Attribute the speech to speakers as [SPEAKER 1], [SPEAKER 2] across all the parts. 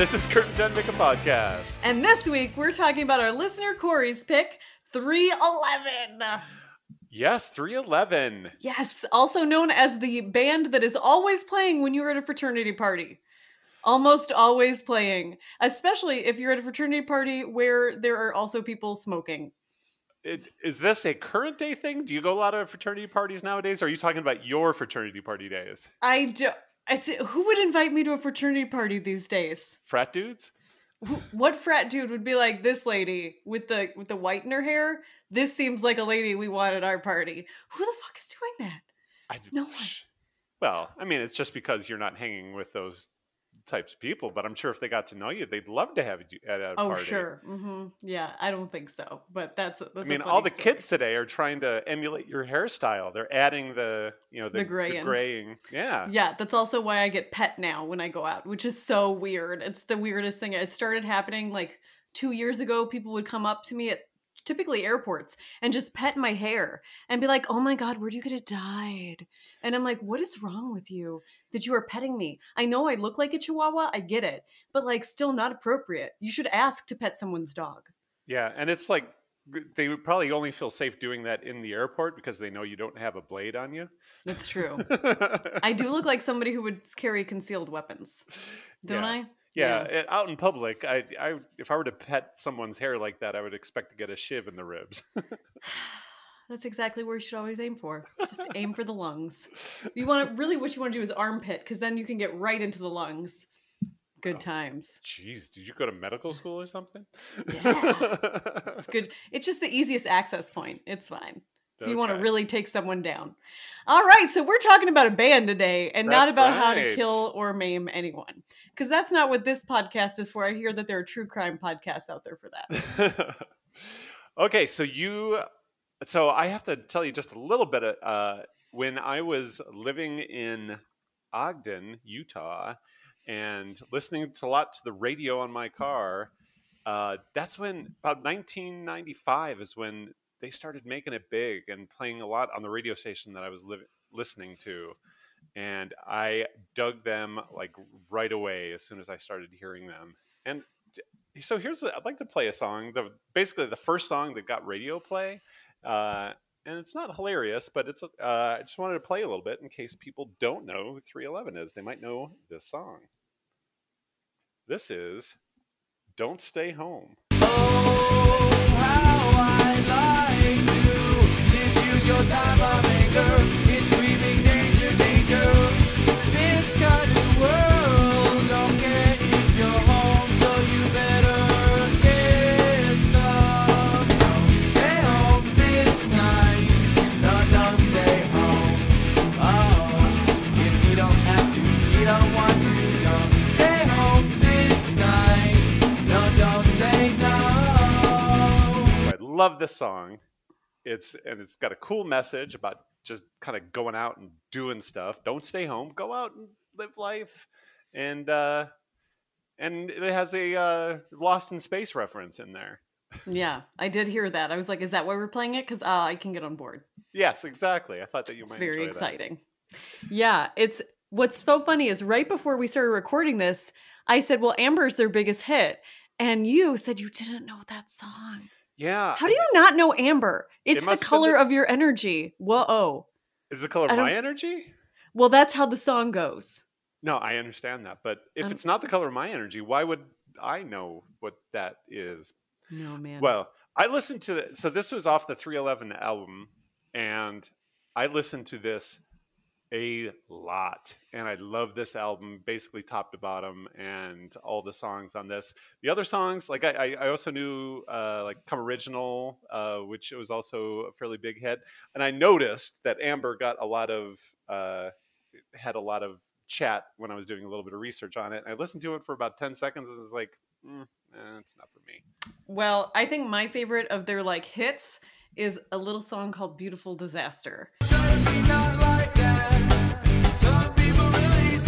[SPEAKER 1] this is Kurt
[SPEAKER 2] and Jen
[SPEAKER 1] Make a Podcast.
[SPEAKER 2] And this week we're talking about our listener Corey's pick, 311.
[SPEAKER 1] Yes, 311.
[SPEAKER 2] Yes, also known as the band that is always playing when you're at a fraternity party. Almost always playing, especially if you're at a fraternity party where there are also people smoking.
[SPEAKER 1] It, is this a current day thing? Do you go a lot of fraternity parties nowadays? Or are you talking about your fraternity party days?
[SPEAKER 2] I do. It's, who would invite me to a fraternity party these days?
[SPEAKER 1] Frat dudes?
[SPEAKER 2] What frat dude would be like this lady with the with the white in her hair? This seems like a lady we want at our party. Who the fuck is doing that?
[SPEAKER 1] I,
[SPEAKER 2] No one.
[SPEAKER 1] Well, I mean, it's just because you're not hanging with those types of people, but I'm sure if they got to know you, they'd love to have you at a
[SPEAKER 2] Oh
[SPEAKER 1] party.
[SPEAKER 2] Oh, sure, hmm yeah. I don't think so, but that's. that's
[SPEAKER 1] I mean, all the
[SPEAKER 2] story.
[SPEAKER 1] kids today are trying to emulate your hairstyle. They're adding the, you know, the,
[SPEAKER 2] The graying.
[SPEAKER 1] graying. Yeah.
[SPEAKER 2] Yeah, that's also why I get pet now when I go out, which is so weird. It's the weirdest thing. It started happening like two years ago. People would come up to me at typically airports and just pet my hair and be like, "Oh my god, where do you get it dyed?" And I'm like, "What is wrong with you that you are petting me? I know I look like a Chihuahua, I get it, but like, still not appropriate. You should ask to pet someone's dog."
[SPEAKER 1] Yeah, and it's like they would probably only feel safe doing that in the airport because they know you don't have a blade on you.
[SPEAKER 2] That's true. I do look like somebody who would carry concealed weapons, don't
[SPEAKER 1] Yeah.
[SPEAKER 2] I?
[SPEAKER 1] Yeah, and out in public, I, I, if I were to pet someone's hair like that, I would expect to get a shiv in the ribs.
[SPEAKER 2] That's exactly where you should always aim for. Just aim for the lungs. You want to really what you want to do is armpit because then you can get right into the lungs. Good
[SPEAKER 1] Oh.
[SPEAKER 2] times.
[SPEAKER 1] Jeez, did you go to medical school or something?
[SPEAKER 2] Yeah. It's good. It's just the easiest access point. It's fine. If you want to really take someone down. All right, so we're talking about a band today and not
[SPEAKER 1] That's
[SPEAKER 2] about how to kill or maim anyone. Because that's not what this podcast is for. I hear that there are true crime podcasts out there for that.
[SPEAKER 1] okay, so you, so I have to tell you just a little bit. Of, uh, when I was living in Ogden, Utah, and listening to a lot to the radio on my car, uh, that's when about 1995 is when they started making it big and playing a lot on the radio station that I was li- listening to. And I dug them like right away as soon as I started hearing them. And so here's I'd like to play a song. The basically the first song that got radio play, uh, and it's not hilarious, but it's. Uh, I just wanted to play a little bit in case people don't know who 311 is. They might know this song. This is "Don't Stay Home." I love this song. It's and it's got a cool message about just kind of going out and doing stuff. Don't stay home. Go out and live life. And uh, and it has a uh, Lost in Space reference in there.
[SPEAKER 2] yeah, I did hear that. I was like, is that why we're playing it? Because uh, I can get on board.
[SPEAKER 1] Yes, exactly. I thought that you
[SPEAKER 2] It's
[SPEAKER 1] might.
[SPEAKER 2] very
[SPEAKER 1] enjoy that.
[SPEAKER 2] exciting. Yeah, it's what's so funny is right before we started recording this, I said, "Well, Amber's their biggest hit," and you said you didn't know that song.
[SPEAKER 1] Yeah.
[SPEAKER 2] How do you not know Amber? It's the
[SPEAKER 1] must have been
[SPEAKER 2] color of your energy. Whoa.
[SPEAKER 1] Is it the color of my energy?
[SPEAKER 2] Well, that's how the song goes.
[SPEAKER 1] No, I understand that. But if
[SPEAKER 2] Um,
[SPEAKER 1] it's not the color of my energy, why would I know what that is?
[SPEAKER 2] No man.
[SPEAKER 1] Well, I listened to the, so this was off the 311 album, and I listened to this a lot, and I love this album basically top to bottom, and all the songs on this. The other songs, like I, I- also knew uh, like "Come Original," uh, which was also a fairly big hit, and I noticed that Amber got a lot of uh, had a lot of chat when I was doing a little bit of research on it. And I listened to it for about ten seconds, and was like, mm, eh, "It's not for me."
[SPEAKER 2] well, I think my favorite of their like hits is a little song called "Beautiful Disaster."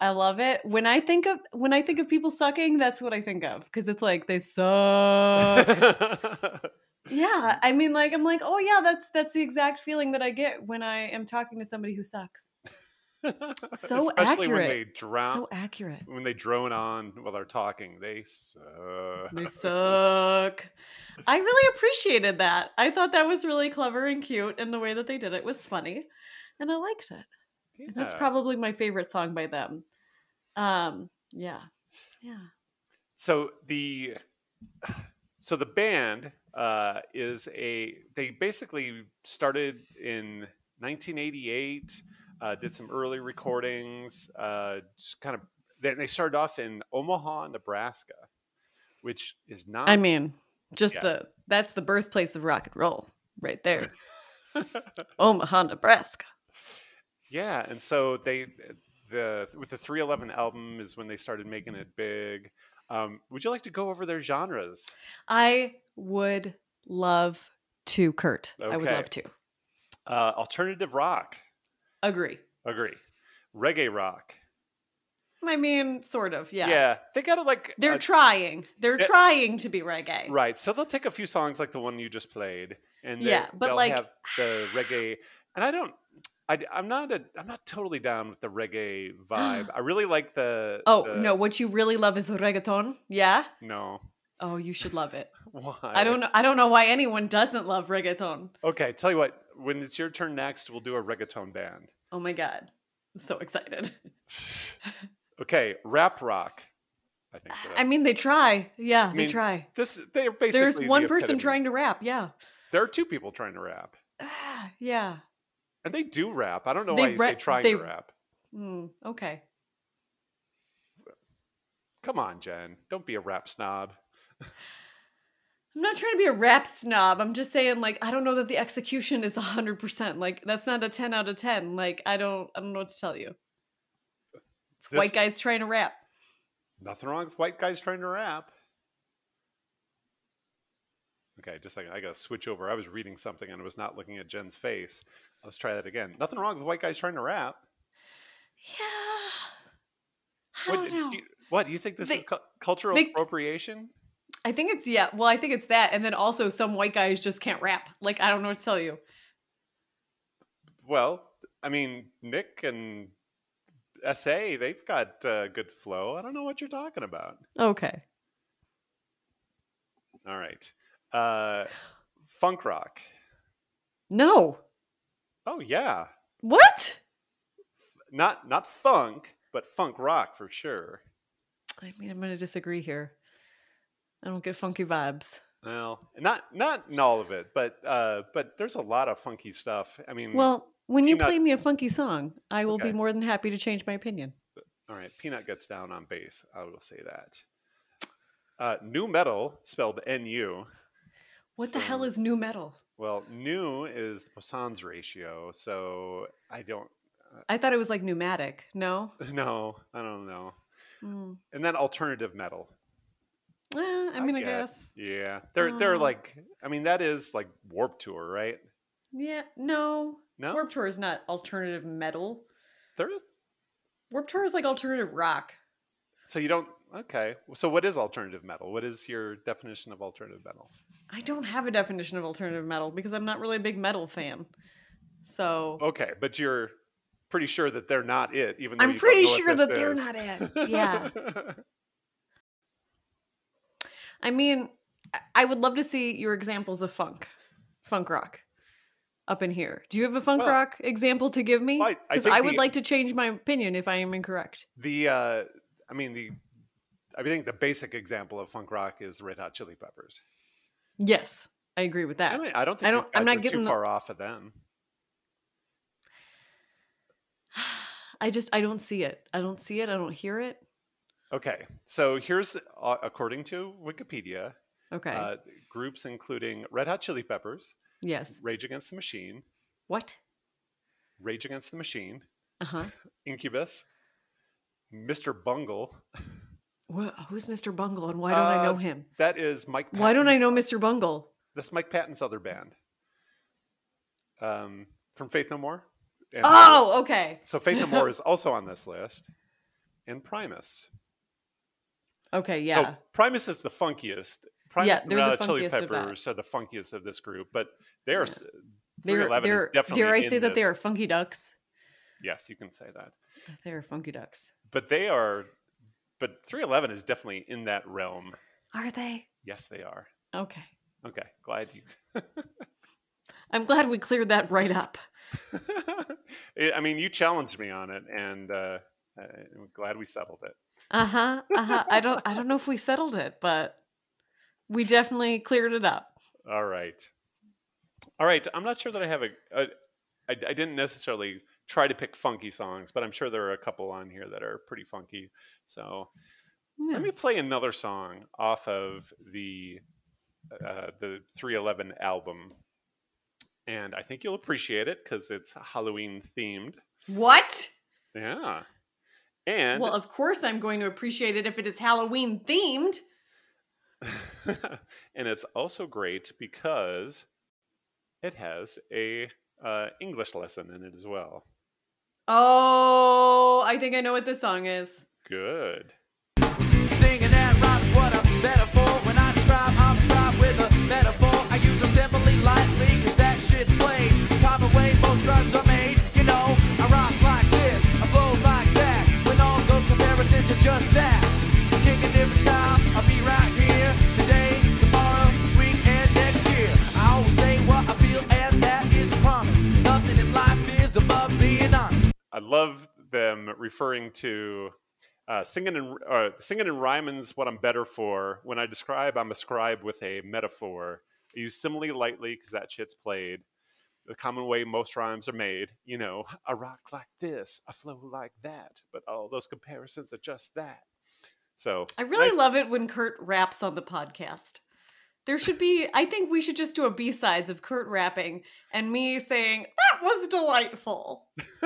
[SPEAKER 2] I love it. When I think of when I think of people sucking, that's what I think of because it's like they suck. yeah, I mean like I'm like, "Oh yeah, that's that's the exact feeling that I get when I am talking to somebody who sucks." So
[SPEAKER 1] Especially when
[SPEAKER 2] accurate.
[SPEAKER 1] they drown
[SPEAKER 2] So accurate.
[SPEAKER 1] when they drone on while they're talking. They suck.
[SPEAKER 2] They suck. I really appreciated that. I thought that was really clever and cute and the way that they did it was funny and I liked it. And That's probably my favorite song by them. Um, yeah. Yeah.
[SPEAKER 1] so the so the band uh, is a they basically started in 1988 uh, did some early recordings uh, just kind of then they started off in omaha nebraska which is not
[SPEAKER 2] I mean, just
[SPEAKER 1] Yeah.
[SPEAKER 2] the that's the birthplace of rock and roll right there. Omaha, Nebraska.
[SPEAKER 1] Yeah and so they the with the 311 album is when they started making it big um, would you like to go over their genres
[SPEAKER 2] I would love to, Kurt. I would love to.
[SPEAKER 1] uh, alternative rock
[SPEAKER 2] Agree.
[SPEAKER 1] agree reggae rock
[SPEAKER 2] I mean, sort of, yeah.
[SPEAKER 1] Yeah, they got to like
[SPEAKER 2] They're
[SPEAKER 1] uh,
[SPEAKER 2] trying. They're
[SPEAKER 1] Yeah.
[SPEAKER 2] trying to be reggae.
[SPEAKER 1] right. So they'll take a few songs like the one you just played, and
[SPEAKER 2] Yeah, but,
[SPEAKER 1] they'll
[SPEAKER 2] like-
[SPEAKER 1] have the reggae. And I don't, I, am not a, I'm not totally down with the reggae vibe. I really like the.
[SPEAKER 2] Oh,
[SPEAKER 1] the-
[SPEAKER 2] no, what you really love is the reggaeton? Yeah?
[SPEAKER 1] no.
[SPEAKER 2] Oh, you should love it.
[SPEAKER 1] Why?
[SPEAKER 2] I don't know I don't know why anyone doesn't love reggaeton.
[SPEAKER 1] Okay, tell you what. When it's your turn next, we'll do a reggaeton band.
[SPEAKER 2] Oh my god. I'm so excited.
[SPEAKER 1] Okay, rap rock. I think.
[SPEAKER 2] I mean, they try. Yeah,
[SPEAKER 1] mean,
[SPEAKER 2] they try.
[SPEAKER 1] this. They're basically.
[SPEAKER 2] There's
[SPEAKER 1] the
[SPEAKER 2] one person trying to rap. Yeah.
[SPEAKER 1] There are two people trying to rap,
[SPEAKER 2] Ah, yeah.
[SPEAKER 1] And they do rap. I don't know
[SPEAKER 2] They
[SPEAKER 1] why you say trying
[SPEAKER 2] they-
[SPEAKER 1] to rap.
[SPEAKER 2] Hmm, okay.
[SPEAKER 1] Come on, Jen. Don't be a rap snob.
[SPEAKER 2] I'm not trying to be a rap snob. I'm just saying, like, I don't know that the execution is 100%. Like, that's not a 10 out of 10. Like, I don't, I don't know what to tell you. It's
[SPEAKER 1] This-
[SPEAKER 2] white guys trying to rap.
[SPEAKER 1] Nothing wrong with white guys trying to rap. Okay, just a second. I gotta switch over. I was reading something and I was not looking at Jen's face. Let's try that again. Nothing wrong with white guys trying to rap.
[SPEAKER 2] Yeah. I
[SPEAKER 1] What
[SPEAKER 2] don't know.
[SPEAKER 1] do you, what, do you think this
[SPEAKER 2] They-
[SPEAKER 1] is cu- cultural
[SPEAKER 2] they-
[SPEAKER 1] appropriation?
[SPEAKER 2] I think it's, yeah. Well, I think it's that. And then also, some white guys just can't rap. Like, I don't know what to tell you.
[SPEAKER 1] Well, I mean, Nick and SA, they've got uh, good flow. I don't know what you're talking about.
[SPEAKER 2] Okay.
[SPEAKER 1] All right. Uh, funk rock.
[SPEAKER 2] No.
[SPEAKER 1] Oh yeah,
[SPEAKER 2] What?
[SPEAKER 1] not not funk, but funk rock for sure.
[SPEAKER 2] I mean, I'm going to disagree here. I don't get funky vibes.
[SPEAKER 1] Well, not not in all of it, but uh, but there's a lot of funky stuff. I mean,
[SPEAKER 2] Well, when you
[SPEAKER 1] Peanut-
[SPEAKER 2] play me a funky song, I will
[SPEAKER 1] Okay.
[SPEAKER 2] be more than happy to change my opinion.
[SPEAKER 1] all right. P-Nut gets down on bass. I will say that. Uh, nu metal spelled N-U.
[SPEAKER 2] What the hell is nu metal?
[SPEAKER 1] Well, nu is the Poisson's ratio, so I don't.
[SPEAKER 2] I thought it was like pneumatic. No.
[SPEAKER 1] No, I don't know.
[SPEAKER 2] Hmm.
[SPEAKER 1] And then alternative metal.
[SPEAKER 2] Eh, I mean, I,
[SPEAKER 1] get-
[SPEAKER 2] guess.
[SPEAKER 1] Yeah, they're they're
[SPEAKER 2] Uh.
[SPEAKER 1] like. I mean, that is like Warped Tour, right?
[SPEAKER 2] Yeah. No.
[SPEAKER 1] No,
[SPEAKER 2] Warped Tour is not alternative metal.
[SPEAKER 1] they're
[SPEAKER 2] Warped Tour is like alternative rock.
[SPEAKER 1] So you don't okay. So what is alternative metal? What is your definition of alternative metal?
[SPEAKER 2] I don't have a definition of alternative metal because I'm not really a big metal fan. So
[SPEAKER 1] Okay, but you're pretty sure that they're not it, even though
[SPEAKER 2] I'm pretty sure that they're not it. Yeah. I mean, I- would love to see your examples of funk, funk rock, up in here. Do you have a funk
[SPEAKER 1] Well-
[SPEAKER 2] rock example to give me?
[SPEAKER 1] Well, I- I
[SPEAKER 2] Because I, would
[SPEAKER 1] the-
[SPEAKER 2] like to change my opinion if I am incorrect.
[SPEAKER 1] the uh, I mean the I think the basic example of funk rock is Red Hot Chili Peppers.
[SPEAKER 2] Yes, I agree with that.
[SPEAKER 1] don't, I don't think
[SPEAKER 2] I don't, I'm not getting
[SPEAKER 1] too
[SPEAKER 2] the-
[SPEAKER 1] far off of them.
[SPEAKER 2] I just I don't see it. I don't see it. I don't hear it.
[SPEAKER 1] Okay, so here's uh, according to Wikipedia,
[SPEAKER 2] Okay.
[SPEAKER 1] uh, groups including Red Hot Chili Peppers,
[SPEAKER 2] yes.
[SPEAKER 1] Rage Against the Machine,
[SPEAKER 2] What?
[SPEAKER 1] Rage Against the Machine,
[SPEAKER 2] Uh huh.
[SPEAKER 1] Incubus, Mr. Bungle.
[SPEAKER 2] Who's Mr. Bungle and why don't I know
[SPEAKER 1] Uh,
[SPEAKER 2] him?
[SPEAKER 1] That is Mike.
[SPEAKER 2] Why don't I know Mr. Bungle?
[SPEAKER 1] That's Mike Patton's other band. Um, from Faith No More. And
[SPEAKER 2] Oh, okay.
[SPEAKER 1] so Faith No More is also on this list, and Primus.
[SPEAKER 2] Okay, yeah.
[SPEAKER 1] So Primus is the funkiest. Primus
[SPEAKER 2] Yeah, they're the
[SPEAKER 1] Chili
[SPEAKER 2] funkiest of that.
[SPEAKER 1] Peppers are the funkiest of this group, but they're
[SPEAKER 2] Yeah. they're,
[SPEAKER 1] 311
[SPEAKER 2] they're,
[SPEAKER 1] definitely.
[SPEAKER 2] dare I say that they are funky ducks?
[SPEAKER 1] Yes, you can say that.
[SPEAKER 2] They are funky ducks.
[SPEAKER 1] But they are. But 311 is definitely in that realm.
[SPEAKER 2] Are they?
[SPEAKER 1] Yes, they are.
[SPEAKER 2] Okay.
[SPEAKER 1] Okay, glad you.
[SPEAKER 2] I'm glad we cleared that right up.
[SPEAKER 1] I mean, you challenged me on it, and uh, I'm glad we settled it.
[SPEAKER 2] Uh-huh. Uh-huh. I don't I don't know if we settled it, but we definitely cleared it up.
[SPEAKER 1] All right. All right. I'm not sure that I have a. a I, I didn't necessarily try to pick funky songs, but I'm sure there are a couple on here that are pretty funky. So
[SPEAKER 2] Yeah.
[SPEAKER 1] let me play another song off of the uh, the 311 album, and I think you'll appreciate it because it's Halloween themed.
[SPEAKER 2] What?
[SPEAKER 1] Yeah. And
[SPEAKER 2] Well, of course I'm going to appreciate it if it is Halloween themed.
[SPEAKER 1] and it's also great because it has a uh, English lesson in it as well.
[SPEAKER 2] Oh, I think I know what this song is.
[SPEAKER 1] Good.
[SPEAKER 3] Singing that rhyme is what I'm better for. When I describe, I'm described with a metaphor. I use assembly lightly, cause that shit's played. Time away, most drugs are made. You know, I rock like this, I flow like that. When all those comparisons are just I
[SPEAKER 1] love them referring to uh, singing and uh, singing and rhyming's what I'm better for. When I describe, I'm a scribe with a metaphor. I use simile lightly because that shit's played. The common way most rhymes are made. You know, a rock like this, a flow like that, but all those comparisons are just that. So
[SPEAKER 2] I really
[SPEAKER 1] nice-
[SPEAKER 2] love it when Kurt raps on the podcast. There should be, I think we should just do a B sides of Kurt rapping and me saying, that was delightful.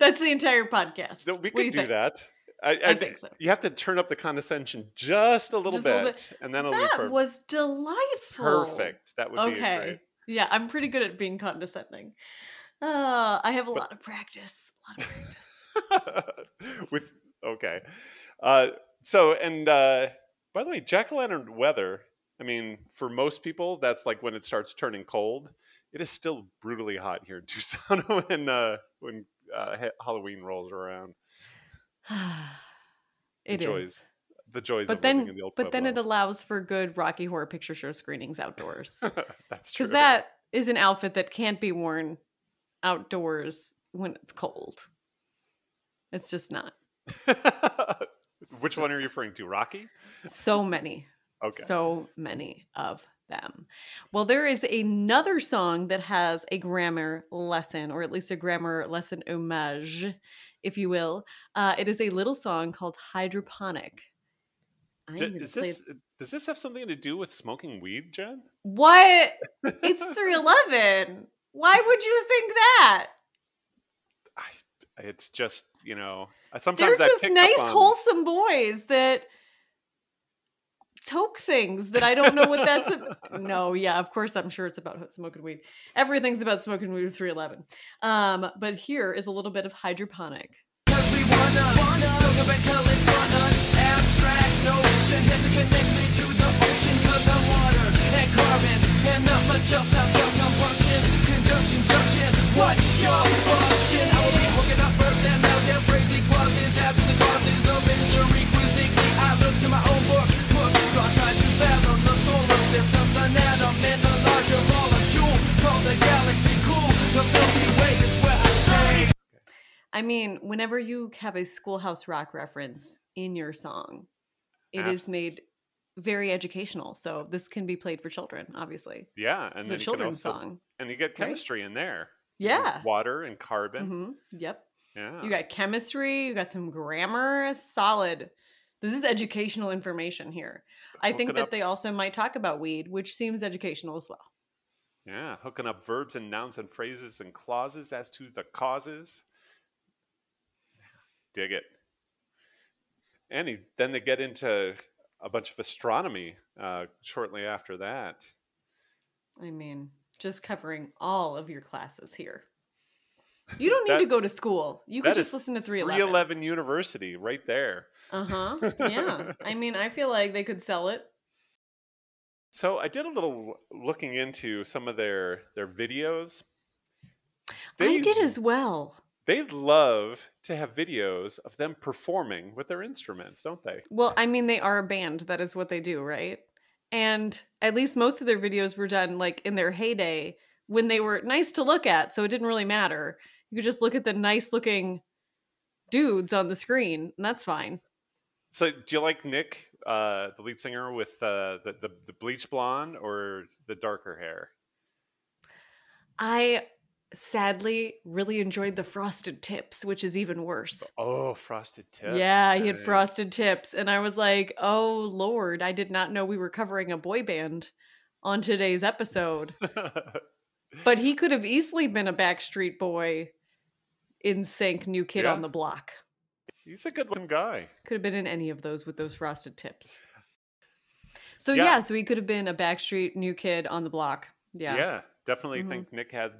[SPEAKER 2] That's the entire podcast.
[SPEAKER 1] No, we
[SPEAKER 2] What do
[SPEAKER 1] could do that. I,
[SPEAKER 2] I think so.
[SPEAKER 1] You have to turn up the condescension just a little,
[SPEAKER 2] Just a
[SPEAKER 1] bit,
[SPEAKER 2] little bit.
[SPEAKER 1] and then it'll be
[SPEAKER 2] That
[SPEAKER 1] perfect.
[SPEAKER 2] was delightful.
[SPEAKER 1] perfect. That would be
[SPEAKER 2] Okay. Yeah, I'm pretty good at being condescending. Uh, I have a
[SPEAKER 1] But-
[SPEAKER 2] lot of practice. A lot of practice.
[SPEAKER 1] with okay uh so and uh by the way jack o' lantern weather i mean for most people that's like when it starts turning cold it is still brutally hot here in tucson when uh when uh, halloween rolls around
[SPEAKER 2] it
[SPEAKER 1] joys
[SPEAKER 2] is.
[SPEAKER 1] the joys
[SPEAKER 2] But
[SPEAKER 1] of living
[SPEAKER 2] then,
[SPEAKER 1] in the old
[SPEAKER 2] but then it allows for good Rocky Horror Picture Show screenings outdoors.
[SPEAKER 1] that's true
[SPEAKER 2] Because that is an outfit that can't be worn outdoors when it's cold. It's just not.
[SPEAKER 1] which one are you referring to rocky
[SPEAKER 2] So many.
[SPEAKER 1] okay
[SPEAKER 2] So many of them. Well, there is another song that has a grammar lesson, or at least a grammar lesson homage, if you will. Uh, it is a little song called Hydroponic. I'm
[SPEAKER 1] D-
[SPEAKER 2] gonna
[SPEAKER 1] is this does this have something to do with smoking weed jen
[SPEAKER 2] What? It's 311. Why would you think that?
[SPEAKER 1] I, it's just you know
[SPEAKER 2] They're
[SPEAKER 1] sometimes I
[SPEAKER 2] just
[SPEAKER 1] pick
[SPEAKER 2] nice,
[SPEAKER 1] up on,
[SPEAKER 2] wholesome boys that toke things that I don't know what that's. a- no, yeah, of course, I'm sure it's about smoking weed. Everything's about smoking weed with 311. Um, but here is a little bit of hydroponic.
[SPEAKER 3] Cause we wanna, wanna talk about till it's gone an abstract notion Had to connect me to the ocean Cause I'm water and carbon And not much else I felt compunction Conjunction, junction, what's your function? I will be hooking up verbs and nouns and phrasing clauses After the causes of misery system's an atom In the larger molecule Called the galaxy cool The Milky Way is where I stay
[SPEAKER 2] I mean, whenever you have a Schoolhouse Rock reference in your song, it is made very educational. So this can be played for children, obviously.
[SPEAKER 1] Yeah, and
[SPEAKER 2] It's
[SPEAKER 1] then
[SPEAKER 2] a
[SPEAKER 1] you
[SPEAKER 2] children's
[SPEAKER 1] also,
[SPEAKER 2] song.
[SPEAKER 1] and you get chemistry in there.
[SPEAKER 2] Yeah.
[SPEAKER 1] water and carbon.
[SPEAKER 2] hmm Yep.
[SPEAKER 1] Yeah,
[SPEAKER 2] You got chemistry, you got some grammar, solid. This is educational information here. I think that
[SPEAKER 1] up.
[SPEAKER 2] they also might talk about weed, which seems educational as well.
[SPEAKER 1] yeah, hooking up verbs and nouns and phrases and clauses as to the causes. Dig it. And he, then they get into a bunch of astronomy uh, shortly after that.
[SPEAKER 2] I mean, just covering all of your classes here. You don't need
[SPEAKER 1] That-
[SPEAKER 2] to go to school. You can just listen to 311.
[SPEAKER 1] 311 University right there.
[SPEAKER 2] Uh huh. Yeah. I mean, I feel like they could sell it.
[SPEAKER 1] So I did a little looking into some of their their videos.
[SPEAKER 2] I did as well.
[SPEAKER 1] They love to have videos of them performing with their instruments, don't they?
[SPEAKER 2] Well, I mean, they are a band. That is what they do, right? And at least most of their videos were done like in their heyday when they were nice to look at. So it didn't really matter. You could just look at the nice looking dudes on the screen, and that's fine.
[SPEAKER 1] So do you like Nick, uh, the lead singer, with uh, the, the the bleach blonde or the darker hair?
[SPEAKER 2] I sadly really enjoyed the frosted tips, which is even worse.
[SPEAKER 1] Oh, frosted tips.
[SPEAKER 2] Yeah, he had frosted tips. And I was like, oh, Lord, I did not know we were covering a boy band on today's episode. but he could have easily been a Backstreet Boy NSYNC new kid
[SPEAKER 1] Yeah.
[SPEAKER 2] on the block.
[SPEAKER 1] He's a good looking guy.
[SPEAKER 2] Could have been in any of those with those frosted tips. So
[SPEAKER 1] Yeah.
[SPEAKER 2] yeah, so he could have been a Backstreet new kid on the block. Yeah.
[SPEAKER 1] Yeah, definitely
[SPEAKER 2] Mhm.
[SPEAKER 1] think Nick had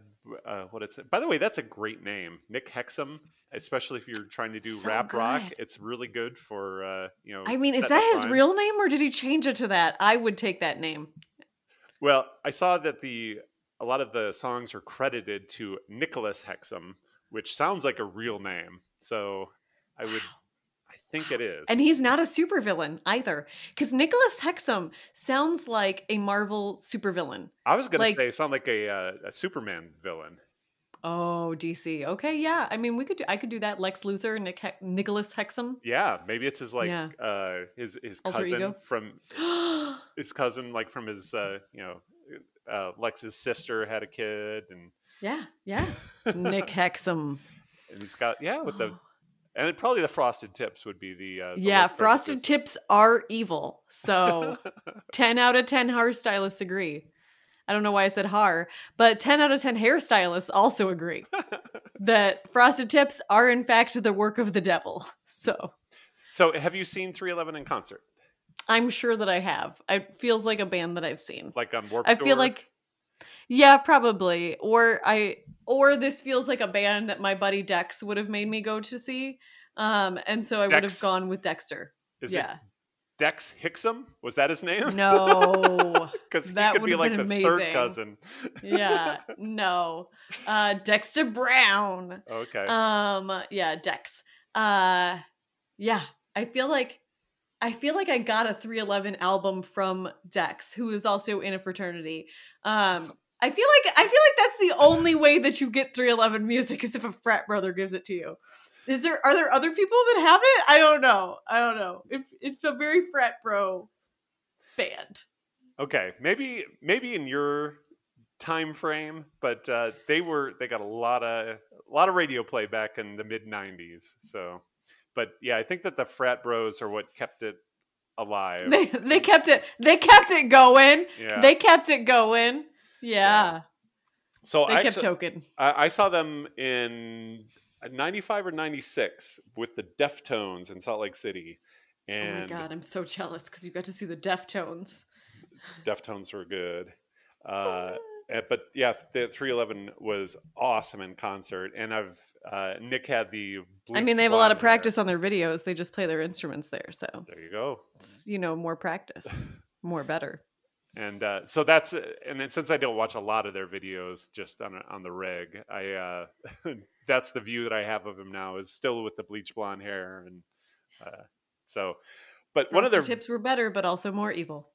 [SPEAKER 1] uh, what it's. By the way, that's a great name, Nick Hexum. Especially if you're trying to do
[SPEAKER 2] So
[SPEAKER 1] rap rock, it's really good for uh, you know.
[SPEAKER 2] I mean, is that his
[SPEAKER 1] rhymes.
[SPEAKER 2] real name or did he change it to that? I would take that name.
[SPEAKER 1] Well, I saw that the a lot of the songs are credited to Nicholas Hexum, which sounds like a real name. So I would, I think it is.
[SPEAKER 2] And he's not a supervillain either. Because Nicholas Hexum sounds like a Marvel supervillain.
[SPEAKER 1] I was gonna say sound like a uh, a Superman villain.
[SPEAKER 2] Oh, DC. Okay, yeah. I mean, we could do. I could do that. Lex Luthor, Nick He- Nicholas Hexum.
[SPEAKER 1] Yeah, maybe it's his like
[SPEAKER 2] Yeah.
[SPEAKER 1] uh his his
[SPEAKER 2] Alter
[SPEAKER 1] cousin
[SPEAKER 2] ego?
[SPEAKER 1] from his cousin like from his uh you know uh Lex's sister had a kid and
[SPEAKER 2] yeah, yeah. Nick Hexum.
[SPEAKER 1] and he's got yeah with the and it, probably the frosted tips would be the uh the
[SPEAKER 2] yeah, frosted tips are evil. So 10 out of 10 hairstylists agree. I don't know why I said har, but 10 out of 10 hairstylists also agree that frosted tips are in fact the work of the devil. So
[SPEAKER 1] so have you seen 311 in concert
[SPEAKER 2] I'm sure that I have. It feels like a band that I've seen.
[SPEAKER 1] like on Warped
[SPEAKER 2] I feel
[SPEAKER 1] Tour?
[SPEAKER 2] like yeah, probably. Or I or this feels like a band that my buddy Dex would have made me go to see. Um and so I would have gone with Dexter.
[SPEAKER 1] is
[SPEAKER 2] yeah.
[SPEAKER 1] it Dex Hicksum was that his name
[SPEAKER 2] No.
[SPEAKER 1] because he
[SPEAKER 2] that
[SPEAKER 1] could be like the
[SPEAKER 2] been
[SPEAKER 1] third cousin
[SPEAKER 2] yeah. No. Uh Dexter Brown.
[SPEAKER 1] okay
[SPEAKER 2] Um yeah, Dex. Uh yeah, I feel like I feel like I got a 311 album from Dex, who is also in a fraternity. Um I feel like I feel like that's the only way that you get 311 music is if a frat brother gives it to you. Is there are there other people that have it? I don't know. I don't know. It, it's a very frat bro band.
[SPEAKER 1] Okay, maybe maybe in your time frame, but uh, they were they got a lot of a lot of radio play back in the mid '90s. So, but yeah, I think that the frat bros are what kept it alive.
[SPEAKER 2] They they kept it they kept it going.
[SPEAKER 1] yeah.
[SPEAKER 2] They kept it going. Yeah.
[SPEAKER 1] so
[SPEAKER 2] They
[SPEAKER 1] I,
[SPEAKER 2] kept token.
[SPEAKER 1] I, I saw them in '95 or '96 with the Deftones in Salt Lake City,
[SPEAKER 2] Oh my god, I'm so jealous because you got to see the Deftones.
[SPEAKER 1] Deftones were good. Uh, but yeah, the 311 was awesome in concert, and I've uh, Nick had the.
[SPEAKER 2] I mean, they have a lot of practice on their videos. They just play their instruments there, so
[SPEAKER 1] There you go.
[SPEAKER 2] it's, you know, more practice, more better.
[SPEAKER 1] And uh, so that's and then since I don't watch a lot of their videos just on on the rig, I uh, that's the view that I have of him now is still with the bleach blonde hair, and uh, so. But one of their
[SPEAKER 2] tips were better, but also more evil.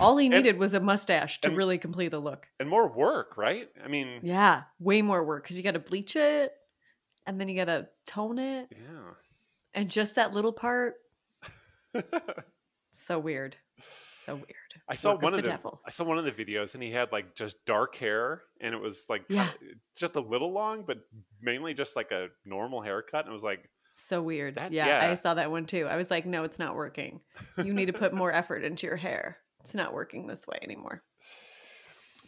[SPEAKER 2] All he
[SPEAKER 1] And-
[SPEAKER 2] needed was a mustache to
[SPEAKER 1] and-
[SPEAKER 2] really complete the look.
[SPEAKER 1] and more work, right? I mean,
[SPEAKER 2] Yeah, way more work because you got to bleach it, and then you got to tone it,
[SPEAKER 1] yeah.
[SPEAKER 2] and just that little part. So weird, so weird.
[SPEAKER 1] I saw
[SPEAKER 2] Work
[SPEAKER 1] one
[SPEAKER 2] of
[SPEAKER 1] of
[SPEAKER 2] the devil.
[SPEAKER 1] I saw one of the videos, and he had like just dark hair, and it was like
[SPEAKER 2] Yeah.
[SPEAKER 1] kinda- just a little long, but mainly just like a normal haircut. And it was like,
[SPEAKER 2] So weird.
[SPEAKER 1] That-
[SPEAKER 2] yeah,
[SPEAKER 1] yeah.
[SPEAKER 2] I saw that one too. I was like, no, it's not working. You need to put more effort into your hair. It's not working this way anymore.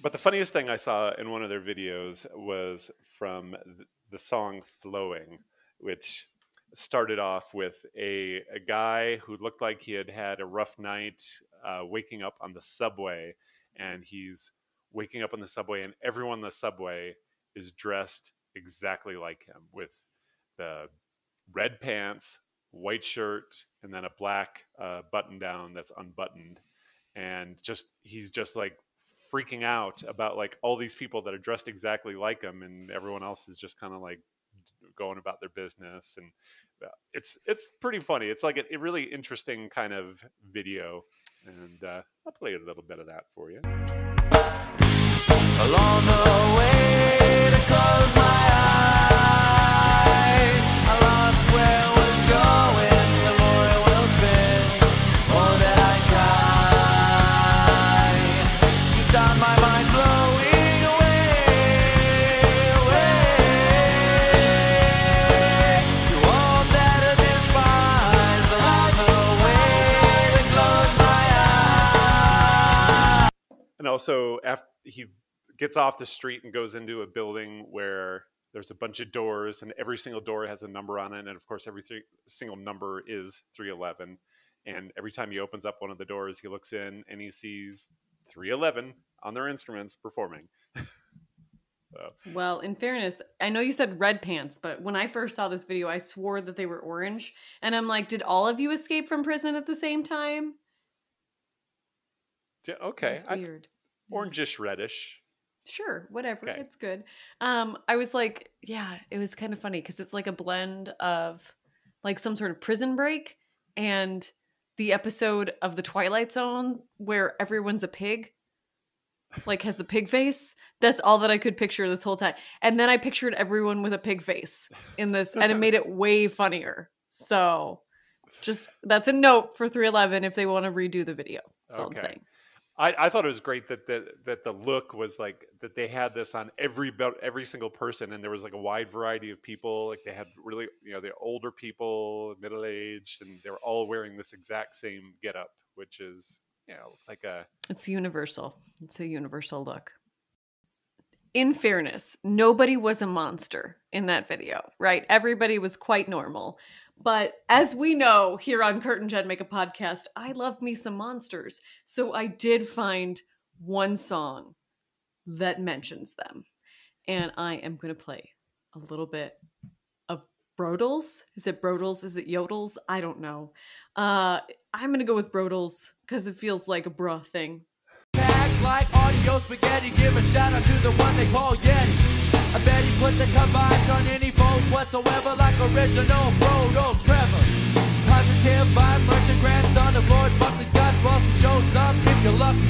[SPEAKER 1] but the funniest thing I saw in one of their videos was from the song "Flowing," which started off with a a guy who looked like he had had a rough night, uh, waking up on the subway, and he's waking up on the subway, and everyone on the subway is dressed exactly like him with the red pants, white shirt, and then a black uh, button down that's unbuttoned. And just he's just like freaking out about like all these people that are dressed exactly like him, and everyone else is just kind of like going about their business. And uh, it's it's pretty funny. It's like a, a really interesting kind of video, and uh, I'll play a little bit of that for you. And also, after he gets off the street and goes into a building where there's a bunch of doors, and every single door has a number on it, and of course, every three, single number is 311. And every time he opens up one of the doors, he looks in and he sees 311 on their instruments performing.
[SPEAKER 2] Well, in fairness, I know you said red pants, but when I first saw this video, I swore that they were orange. And I'm like, did all of you escape from prison at the same time?
[SPEAKER 1] Okay,
[SPEAKER 2] That's
[SPEAKER 1] I th-
[SPEAKER 2] weird.
[SPEAKER 1] Orangish reddish.
[SPEAKER 2] Sure, whatever.
[SPEAKER 1] Okay.
[SPEAKER 2] It's good. Um, I was like, yeah, it was kind of funny because it's like a blend of like some sort of prison break and the episode of the Twilight Zone where everyone's a pig, like has the pig face. That's all that I could picture this whole time. And then I pictured everyone with a pig face in this, and it made it way funnier. So, just that's a note for 311 if they want to redo the video. That's all I'm saying.
[SPEAKER 1] I, I thought it was great that the that the look was like that they had this on every every single person and there was like a wide variety of people like they had really you know the older people middle aged and they were all wearing this exact same getup which is you know like a
[SPEAKER 2] It's universal. It's a universal look. In fairness, nobody was a monster in that video, right? Everybody was quite normal. But as we know here on Kurt and Jen Make a Podcast, I love me some monsters. So I did find one song that mentions them. And I am going to play a little bit of Brodels. Is it Brodels? Is it Yodels? I don't know. Uh, I'm going to go with Brodels because it feels like a bruh thing.
[SPEAKER 3] Like audio spaghetti, give a shout out to the one they call Yeti. I bet he put the kibosh on any foes whatsoever, like original Brodo Trevor. Positive vibe, merchant grandson of Lord Buckley Scotch Boston shows up if you're lucky.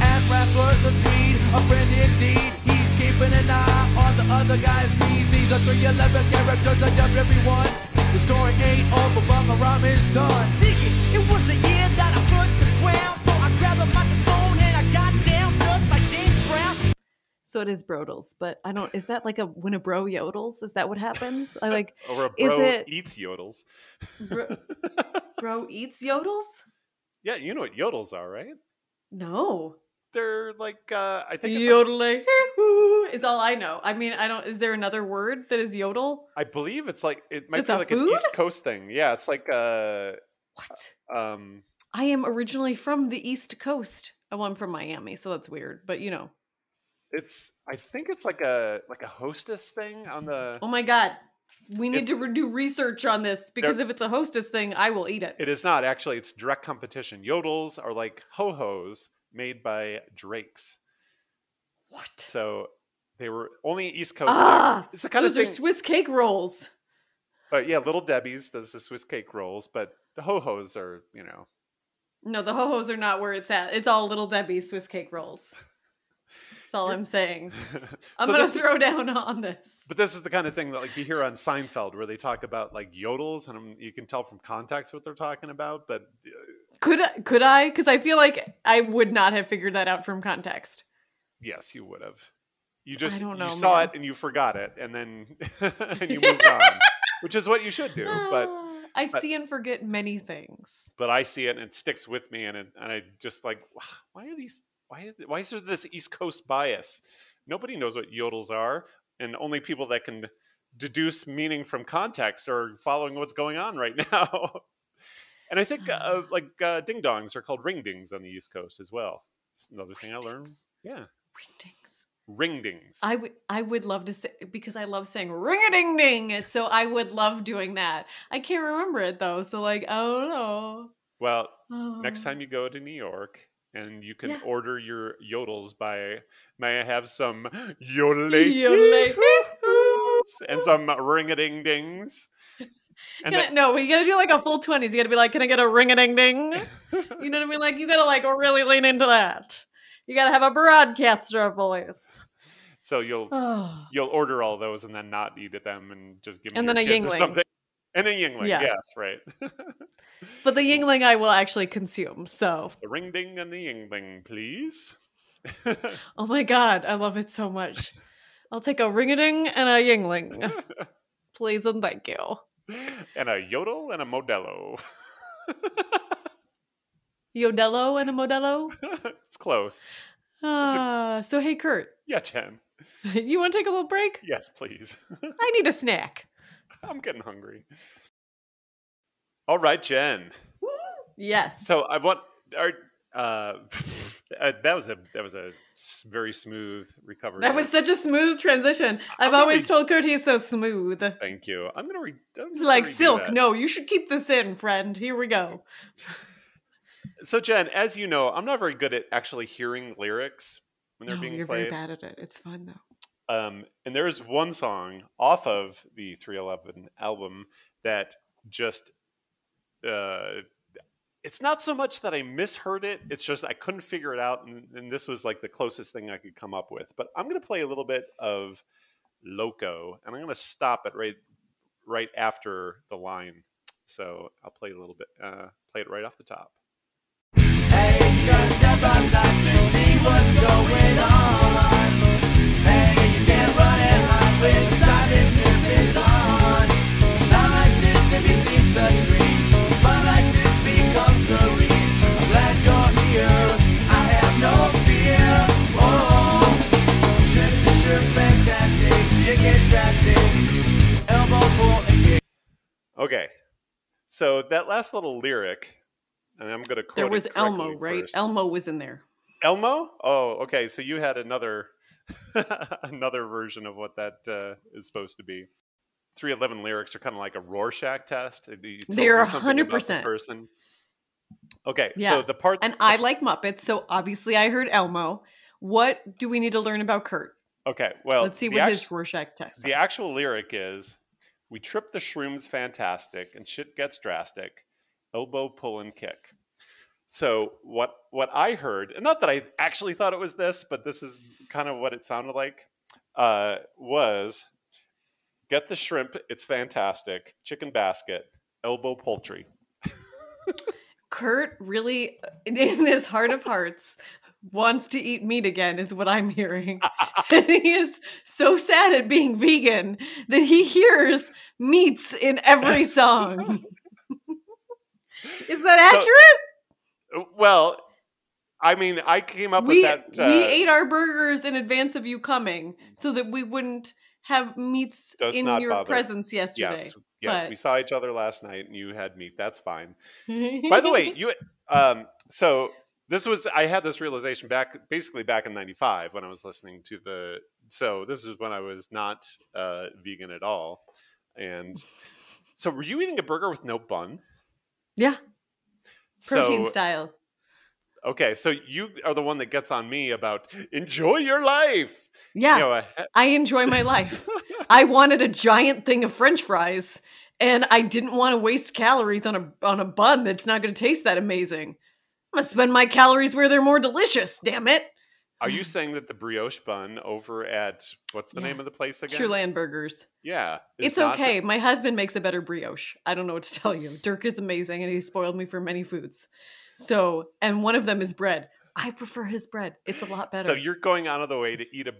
[SPEAKER 3] At wrestler, the Swede, a friend indeed. He's keeping an eye on the other guy's greed. These are 311 characters, I dubbed everyone. The story ain't over, but my rhyme is done. Dig it, it was the year that I So
[SPEAKER 2] it is Brodels, but I don't. Is that like a when a bro yodels? Is that what happens? I like
[SPEAKER 1] or a
[SPEAKER 2] Is
[SPEAKER 1] bro
[SPEAKER 2] it-
[SPEAKER 1] eats yodels
[SPEAKER 2] bro, bro eats yodels.
[SPEAKER 1] yeah you know what yodels are right
[SPEAKER 2] No,
[SPEAKER 1] they're like uh i think it's like,
[SPEAKER 2] yodeling hoo is all I know. I mean, I don't. Is there another word that is yodel?
[SPEAKER 1] i believe it's like it might
[SPEAKER 2] It's
[SPEAKER 1] be like an east coast thing yeah it's like uh
[SPEAKER 2] What?
[SPEAKER 1] um
[SPEAKER 2] I am originally from the East Coast. Oh, I'm from Miami, so that's weird. But you know,
[SPEAKER 1] it's i think it's like a like a hostess thing on the
[SPEAKER 2] oh my god, we need
[SPEAKER 1] It-
[SPEAKER 2] to do research on this because if it's a hostess thing, I will eat it.
[SPEAKER 1] It is not actually. It's direct competition. Yodels are like ho hos made by Drake's.
[SPEAKER 2] what?
[SPEAKER 1] So they were only East Coast.
[SPEAKER 2] Ah.
[SPEAKER 1] It's the kind
[SPEAKER 2] Those
[SPEAKER 1] of
[SPEAKER 2] are. Swiss cake rolls.
[SPEAKER 1] but yeah, Little Debbie's does the Swiss cake rolls, but the ho hos are you know.
[SPEAKER 2] No, the ho hos are not where it's at. It's all Little Debbie Swiss cake rolls. That's all I'm saying. I'm
[SPEAKER 1] So
[SPEAKER 2] gonna
[SPEAKER 1] this
[SPEAKER 2] throw down on this.
[SPEAKER 1] But this is the kind of thing that like you hear on Seinfeld where they talk about like yodels, and you can tell from context what they're talking about. But uh,
[SPEAKER 2] Could I- could I? Because I feel like I would not have figured that out from context.
[SPEAKER 1] yes, you would have. You just
[SPEAKER 2] don't know,
[SPEAKER 1] you saw
[SPEAKER 2] man.
[SPEAKER 1] it and you forgot it, and then and you moved on, which is what you should do. But
[SPEAKER 2] I
[SPEAKER 1] but-
[SPEAKER 2] see and forget many things.
[SPEAKER 1] but I see it and it sticks with me, and it, and I just like, why are these? Why why is there this East Coast bias? Nobody knows what yodels are, and only people that can deduce meaning from context are following what's going on right now. and I think uh, like uh, ding dongs are called ring dings on the East Coast as well. It's another thing I learned. Yeah,
[SPEAKER 2] Ring
[SPEAKER 1] dings.
[SPEAKER 2] I would I would love to say because I love saying ring a ding ding. So I would love doing that. I can't remember it though. So like I don't know.
[SPEAKER 1] well, next
[SPEAKER 2] Oh.
[SPEAKER 1] time you go to New York and you can
[SPEAKER 2] Yeah.
[SPEAKER 1] order your yodels by may I have some
[SPEAKER 2] Yodelay.
[SPEAKER 1] and some ring-a-ding dings. And
[SPEAKER 2] Can I- no, you gotta do like a full twenties. You gotta be like, can I get a ring a ding ding? You know what I mean? Like you gotta like really lean into that. You gotta have a broadcaster voice.
[SPEAKER 1] so you'll you'll order all those and then not eat at them and just give them
[SPEAKER 2] And then a Yuengling.
[SPEAKER 1] something. And a Yuengling,
[SPEAKER 2] Yeah.
[SPEAKER 1] yes, right.
[SPEAKER 2] But the Yuengling I will actually consume. So,
[SPEAKER 1] the ring ding and the Yuengling, please.
[SPEAKER 2] oh my god, I love it so much. I'll take a ring a ding and a Yuengling, please and thank you.
[SPEAKER 1] and a yodel and a Modelo.
[SPEAKER 2] Yodello and a Modelo.
[SPEAKER 1] it's close.
[SPEAKER 2] Ah, so hey Kurt,
[SPEAKER 1] Yeah, Jen.
[SPEAKER 2] you want to take a little break?
[SPEAKER 1] Yes, please.
[SPEAKER 2] I need a snack.
[SPEAKER 1] I'm getting hungry. All right, Jen.
[SPEAKER 2] Yes.
[SPEAKER 1] So I want our uh, uh, that was a that was a very smooth recovery.
[SPEAKER 2] that was such a smooth transition. I've always told Kurt he's so smooth.
[SPEAKER 1] Thank you. I'm gonna read.
[SPEAKER 2] It's like silk. No, you should keep this in, friend. Here we go.
[SPEAKER 1] So Jen, as you know, I'm not very good at actually hearing lyrics when they're
[SPEAKER 2] No,
[SPEAKER 1] being
[SPEAKER 2] you're
[SPEAKER 1] played.
[SPEAKER 2] very bad at it. It's fun though.
[SPEAKER 1] Um, and there is one song off of the 311 album that just uh, it's not so much that I misheard it. It's just I couldn't figure it out, and, and this was like the closest thing I could come up with. But I'm going to play a little bit of "Loco," and I'm going to stop it right right after the line. So I'll play a little bit, uh, play it right off the top.
[SPEAKER 3] Hey,
[SPEAKER 1] Okay, so that last little lyric, and I'm going to quote
[SPEAKER 2] There was Elmo, right?
[SPEAKER 1] first.
[SPEAKER 2] Elmo was in there.
[SPEAKER 1] Elmo? Oh, okay. So you had another another version of what that uh, is supposed to be. 311 lyrics are kind of like a Rorschach test. It- it tells
[SPEAKER 2] They're
[SPEAKER 1] you something about the
[SPEAKER 2] 100%.
[SPEAKER 1] person. Okay,
[SPEAKER 2] Yeah.
[SPEAKER 1] so the part
[SPEAKER 2] And I like Muppets, so obviously I heard Elmo. What do we need to learn about Kurt?
[SPEAKER 1] okay, well,
[SPEAKER 2] Let's see what
[SPEAKER 1] act-
[SPEAKER 2] his Rorschach test.
[SPEAKER 1] the
[SPEAKER 2] says.
[SPEAKER 1] actual lyric is we trip the shrooms fantastic and shit gets drastic elbow pull and kick so what what i heard and not that i actually thought it was this but this is kind of what it sounded like uh, was get the shrimp it's fantastic chicken basket elbow poultry
[SPEAKER 2] Kurt really, in his heart of hearts, wants to eat meat again, is what I'm hearing. and he is so sad at being vegan that he hears meats in every song. is that
[SPEAKER 1] So-
[SPEAKER 2] accurate?
[SPEAKER 1] Well i mean i came up
[SPEAKER 2] we,
[SPEAKER 1] with that uh,
[SPEAKER 2] we ate our burgers in advance of you coming so that we wouldn't have meats in your
[SPEAKER 1] bother.
[SPEAKER 2] presence yesterday.
[SPEAKER 1] yes yes
[SPEAKER 2] but-
[SPEAKER 1] we saw each other last night and you had meat that's fine By the way, you um so this was I had this realization back basically back in 95 when I was listening to the so this is when I was not uh vegan at all. And so were you eating a burger with no bun?
[SPEAKER 2] yeah, protein
[SPEAKER 1] so,
[SPEAKER 2] style.
[SPEAKER 1] Okay, so you are the one that gets on me about enjoy your life.
[SPEAKER 2] Yeah,
[SPEAKER 1] You know,
[SPEAKER 2] I enjoy my life. I wanted a giant thing of French fries, and I didn't want to waste calories on a on a bun that's not going to taste that amazing. I'm gonna spend my calories where they're more delicious. Damn it,
[SPEAKER 1] are you saying that the brioche bun over at what's the
[SPEAKER 2] Yeah.
[SPEAKER 1] name of the place again?
[SPEAKER 2] True Land Burgers.
[SPEAKER 1] Yeah.
[SPEAKER 2] It's okay. My husband makes a better brioche. I don't know what to tell you. Dirk is amazing, and he spoiled me for many foods. So, and one of them is bread. I prefer his bread. It's a lot better.
[SPEAKER 1] So you're going out of the way to eat a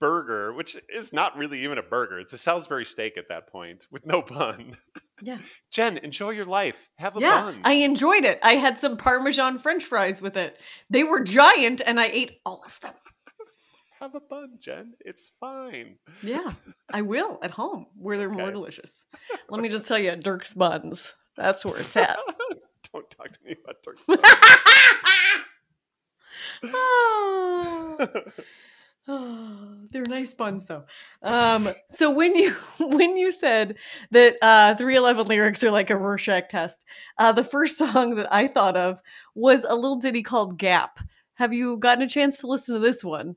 [SPEAKER 1] burger, which is not really even a burger. It's a Salisbury steak at that point with no bun.
[SPEAKER 2] yeah,
[SPEAKER 1] Jen, enjoy your life. Have a
[SPEAKER 2] yeah.
[SPEAKER 1] bun.
[SPEAKER 2] I enjoyed it. I had some Parmesan French fries with it. They were giant, and I ate all of them.
[SPEAKER 1] Have a bun, Jen. It's fine.
[SPEAKER 2] Yeah, I will at home where they're more delicious. Let me just tell you, Dirk's buns. That's where it's at.
[SPEAKER 1] Don't talk to me about turkey.
[SPEAKER 2] Oh. Oh, they're nice buns though. Um, so when you when you said that uh 311 lyrics are like a Rorschach test, uh the first song that I thought of was a little ditty called Gap. Have you gotten a chance to listen to this one?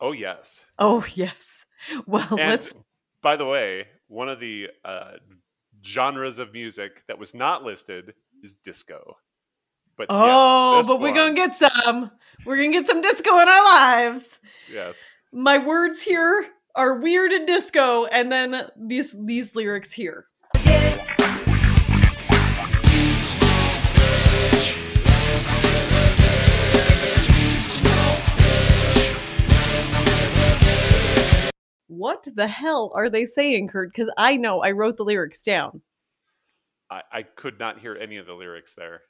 [SPEAKER 1] Oh yes.
[SPEAKER 2] Oh yes. Well,
[SPEAKER 1] And
[SPEAKER 2] let's
[SPEAKER 1] by the way, one of the uh, genres of music that was not listed is disco. But
[SPEAKER 2] Oh,
[SPEAKER 1] this
[SPEAKER 2] but we're gonna get some. We're gonna get some disco in our lives.
[SPEAKER 1] yes.
[SPEAKER 2] My words here are weird and disco, and then these these lyrics here. What the hell are they saying, Kurt? Because I know I wrote the lyrics down.
[SPEAKER 1] I, I could not hear any of the lyrics there.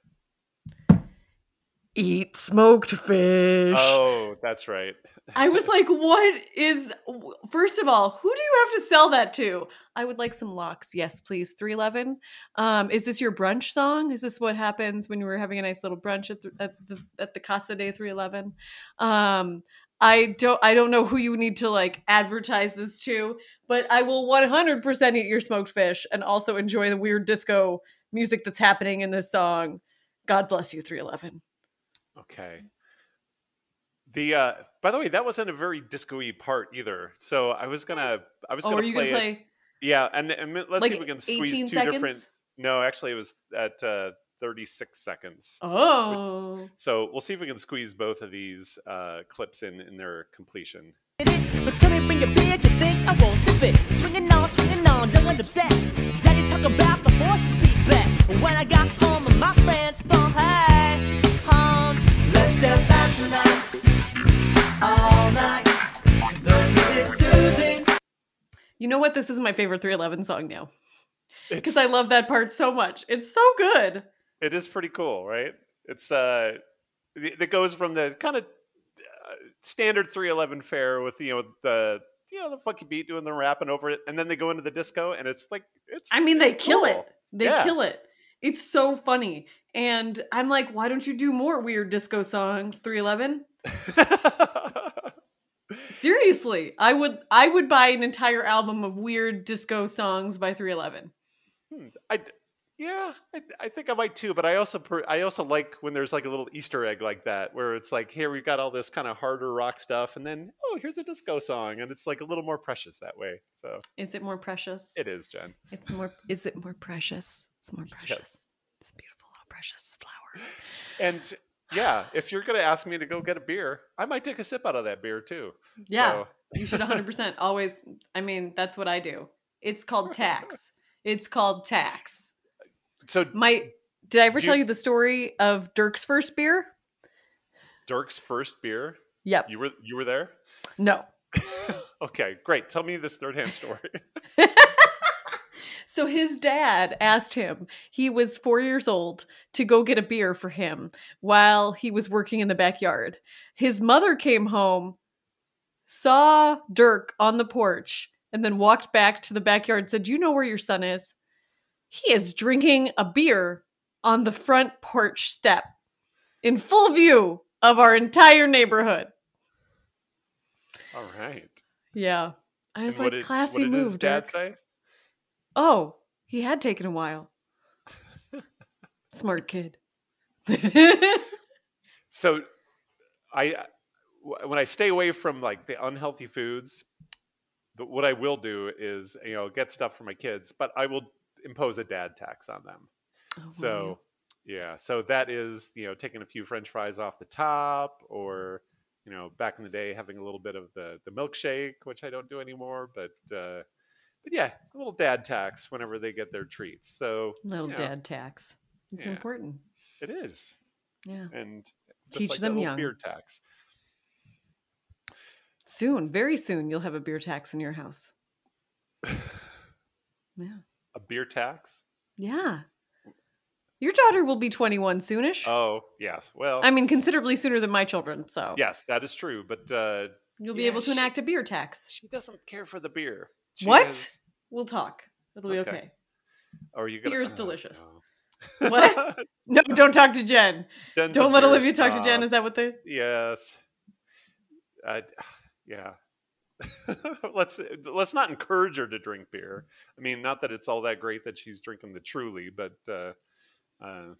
[SPEAKER 2] Eat smoked fish.
[SPEAKER 1] Oh, that's right.
[SPEAKER 2] I was like, what is. First of all, who do you have to sell that to? I would like some lox. Yes, please. 311. Um, is this your brunch song? Is this what happens when you were having a nice little brunch at the, at the, at the Casa de 311? Um, I don't I don't know who you need to like advertise this to, but I will 100% eat your smoked fish and also enjoy the weird disco music that's happening in this song. God bless you 311.
[SPEAKER 1] Okay. The uh by the way, that wasn't a very disco-y part either. So I was gonna I was
[SPEAKER 2] Oh,
[SPEAKER 1] gonna
[SPEAKER 2] are you
[SPEAKER 1] play,
[SPEAKER 2] going to
[SPEAKER 1] it. Yeah, and, and let's see if we can squeeze two
[SPEAKER 2] seconds?
[SPEAKER 1] different No, actually it was at uh 36 seconds.
[SPEAKER 2] Oh.
[SPEAKER 1] So we'll see if we can squeeze both of these uh, clips in in their completion.
[SPEAKER 4] But tell me, bring your beer, you think I won't sip it. Swinging on, swinging on, don't get upset. Daddy talk about the horse you see back. When I got home, my friends from Hey,
[SPEAKER 2] You know what? This is my favorite 311 song now because I love that part so much. It's so good.
[SPEAKER 1] it is pretty cool, right? It's uh, it it goes from the kind of uh, standard 311 fare with you know the you know the funky beat doing the rapping over it, and then they go into the disco, and it's like it's.
[SPEAKER 2] I mean, they
[SPEAKER 1] it's
[SPEAKER 2] kill it. They
[SPEAKER 1] Yeah.
[SPEAKER 2] kill it. It's so funny. And I'm like, why don't you do more weird disco songs, 311? Seriously, I would I would buy an entire album of weird disco songs by 311.
[SPEAKER 1] Hmm, I yeah, I, I think I might too. But I also per, I also like when there's like a little Easter egg like that, where it's like, here we've got all this kind of harder rock stuff, and then oh, here's a disco song, and it's like a little more precious that way. So
[SPEAKER 2] Is it more precious?
[SPEAKER 1] it is, Jen.
[SPEAKER 2] It's more is it more precious? It's more precious.
[SPEAKER 1] Yes.
[SPEAKER 2] It's a beautiful little precious flower.
[SPEAKER 1] And yeah, if you're gonna ask me to go get a beer, I might take a sip out of that beer too.
[SPEAKER 2] Yeah.
[SPEAKER 1] So,
[SPEAKER 2] You should 100% always. I mean, that's what I do. It's called tax. It's called tax.
[SPEAKER 1] so
[SPEAKER 2] My did I ever tell
[SPEAKER 1] you-
[SPEAKER 2] you the story of Dirk's first beer?
[SPEAKER 1] Dirk's first beer.
[SPEAKER 2] Yep.
[SPEAKER 1] You were you were there.
[SPEAKER 2] No.
[SPEAKER 1] okay, great. Tell me this third hand story.
[SPEAKER 2] So his dad asked him, he was four years old, to go get a beer for him while he was working in the backyard. His mother came home, saw Dirk on the porch, and then walked back to the backyard and said, Do you know where your son is? He is drinking a beer on the front porch step in full view of our entire neighborhood.
[SPEAKER 1] all right.
[SPEAKER 2] Yeah. I was
[SPEAKER 1] And
[SPEAKER 2] like,
[SPEAKER 1] did,
[SPEAKER 2] classy
[SPEAKER 1] what did
[SPEAKER 2] move,
[SPEAKER 1] his dad
[SPEAKER 2] Dirk.
[SPEAKER 1] say?
[SPEAKER 2] Oh, he had taken a while. Smart kid.
[SPEAKER 1] so I when I stay away from like the unhealthy foods, the, what I will do is you know get stuff for my kids, but I will impose a dad tax on them.
[SPEAKER 2] Oh,
[SPEAKER 1] So yeah, so that is you know taking a few French fries off the top, or you know back in the day having a little bit of the the milkshake, which I don't do anymore, but. uh but yeah, a little dad tax whenever they get their treats. So
[SPEAKER 2] little
[SPEAKER 1] you know,
[SPEAKER 2] dad tax. It's
[SPEAKER 1] Yeah.
[SPEAKER 2] important.
[SPEAKER 1] it is,
[SPEAKER 2] Yeah.
[SPEAKER 1] and just
[SPEAKER 2] Teach
[SPEAKER 1] like
[SPEAKER 2] them young.
[SPEAKER 1] beer tax.
[SPEAKER 2] Soon, very soon, you'll have a beer tax in your house. Yeah.
[SPEAKER 1] A beer tax?
[SPEAKER 2] Yeah. Your daughter will be 21 soonish.
[SPEAKER 1] Oh, yes. Well,
[SPEAKER 2] I mean, considerably sooner than my children. So
[SPEAKER 1] yes, that is true. But uh,
[SPEAKER 2] you'll be
[SPEAKER 1] Yeah,
[SPEAKER 2] able to
[SPEAKER 1] she-
[SPEAKER 2] enact a beer tax.
[SPEAKER 1] she doesn't care for the beer. She
[SPEAKER 2] What?
[SPEAKER 1] is-
[SPEAKER 2] We'll talk. It'll be
[SPEAKER 1] Okay.
[SPEAKER 2] okay.
[SPEAKER 1] or you gonna,
[SPEAKER 2] Beer's
[SPEAKER 1] oh,
[SPEAKER 2] delicious.
[SPEAKER 1] no.
[SPEAKER 2] What? No, don't talk to Jen.
[SPEAKER 1] Jen's
[SPEAKER 2] Don't let Olivia talk to Jen. Is that what they?
[SPEAKER 1] Yes. Uh, yeah. let's let's not encourage her to drink beer. I mean, not that it's all that great that she's drinking the Truly, but uh, uh,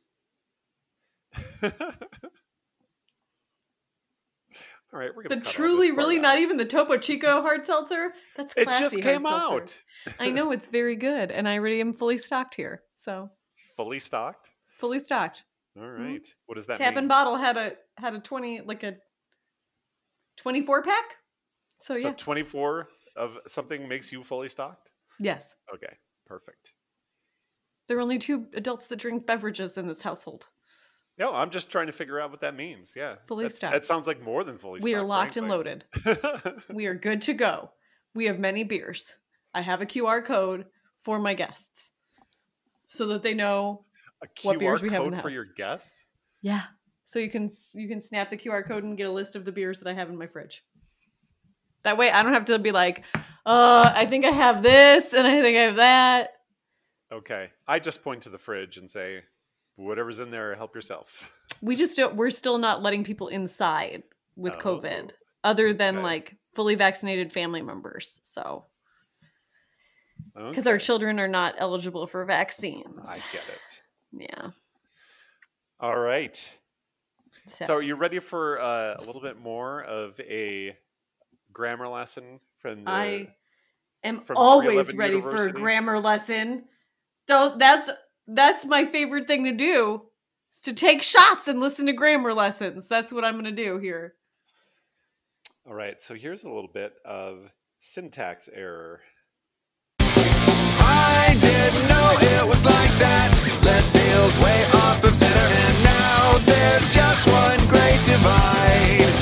[SPEAKER 1] all right, we're
[SPEAKER 2] The
[SPEAKER 1] gonna this
[SPEAKER 2] truly, really
[SPEAKER 1] out.
[SPEAKER 2] not even the Topo Chico hard seltzer. That's
[SPEAKER 1] It
[SPEAKER 2] classy
[SPEAKER 1] just came out.
[SPEAKER 2] I know it's very good, and I already am fully stocked here. So
[SPEAKER 1] Fully stocked.
[SPEAKER 2] fully stocked.
[SPEAKER 1] All right. What does that
[SPEAKER 2] Mm-hmm. Tap
[SPEAKER 1] mean?
[SPEAKER 2] and bottle had a had a twenty like a twenty four pack. So
[SPEAKER 1] so
[SPEAKER 2] yeah,
[SPEAKER 1] 24 of something makes you fully stocked?
[SPEAKER 2] yes,
[SPEAKER 1] Okay, perfect.
[SPEAKER 2] there are only two adults that drink beverages in this household.
[SPEAKER 1] No, I'm just trying to figure out what that means. Yeah.
[SPEAKER 2] Fully
[SPEAKER 1] That's-
[SPEAKER 2] stocked.
[SPEAKER 1] That sounds like more than fully
[SPEAKER 2] We are
[SPEAKER 1] stocked.
[SPEAKER 2] locked and loaded. We are good to go. We have many beers. I have a QR code for my guests so that they know. What beers we have in the
[SPEAKER 1] for your
[SPEAKER 2] house.
[SPEAKER 1] guests?
[SPEAKER 2] Yeah. So you can you can snap the QR code and get a list of the beers that I have in my fridge. That way I don't have to be like, uh, I think I have this and I think I have that.
[SPEAKER 1] Okay. I just point to the fridge and say, whatever's in there, help yourself.
[SPEAKER 2] We just don't we're still not letting people inside with
[SPEAKER 1] Oh,
[SPEAKER 2] COVID other than
[SPEAKER 1] okay.
[SPEAKER 2] like fully vaccinated family members. So because
[SPEAKER 1] Okay.
[SPEAKER 2] our children are not eligible for vaccines.
[SPEAKER 1] I get it.
[SPEAKER 2] Yeah.
[SPEAKER 1] All right. So are you ready for uh, a little bit more of a grammar lesson from the
[SPEAKER 2] I am always
[SPEAKER 1] 311
[SPEAKER 2] ready for a grammar lesson. Though that's that's my favorite thing to do. Is to take shots and listen to grammar lessons. That's what I'm going to do here.
[SPEAKER 1] All right. So here's a little bit of syntax error.
[SPEAKER 3] I didn't know it was like that. Left field way off of center, and now there's just one great divide.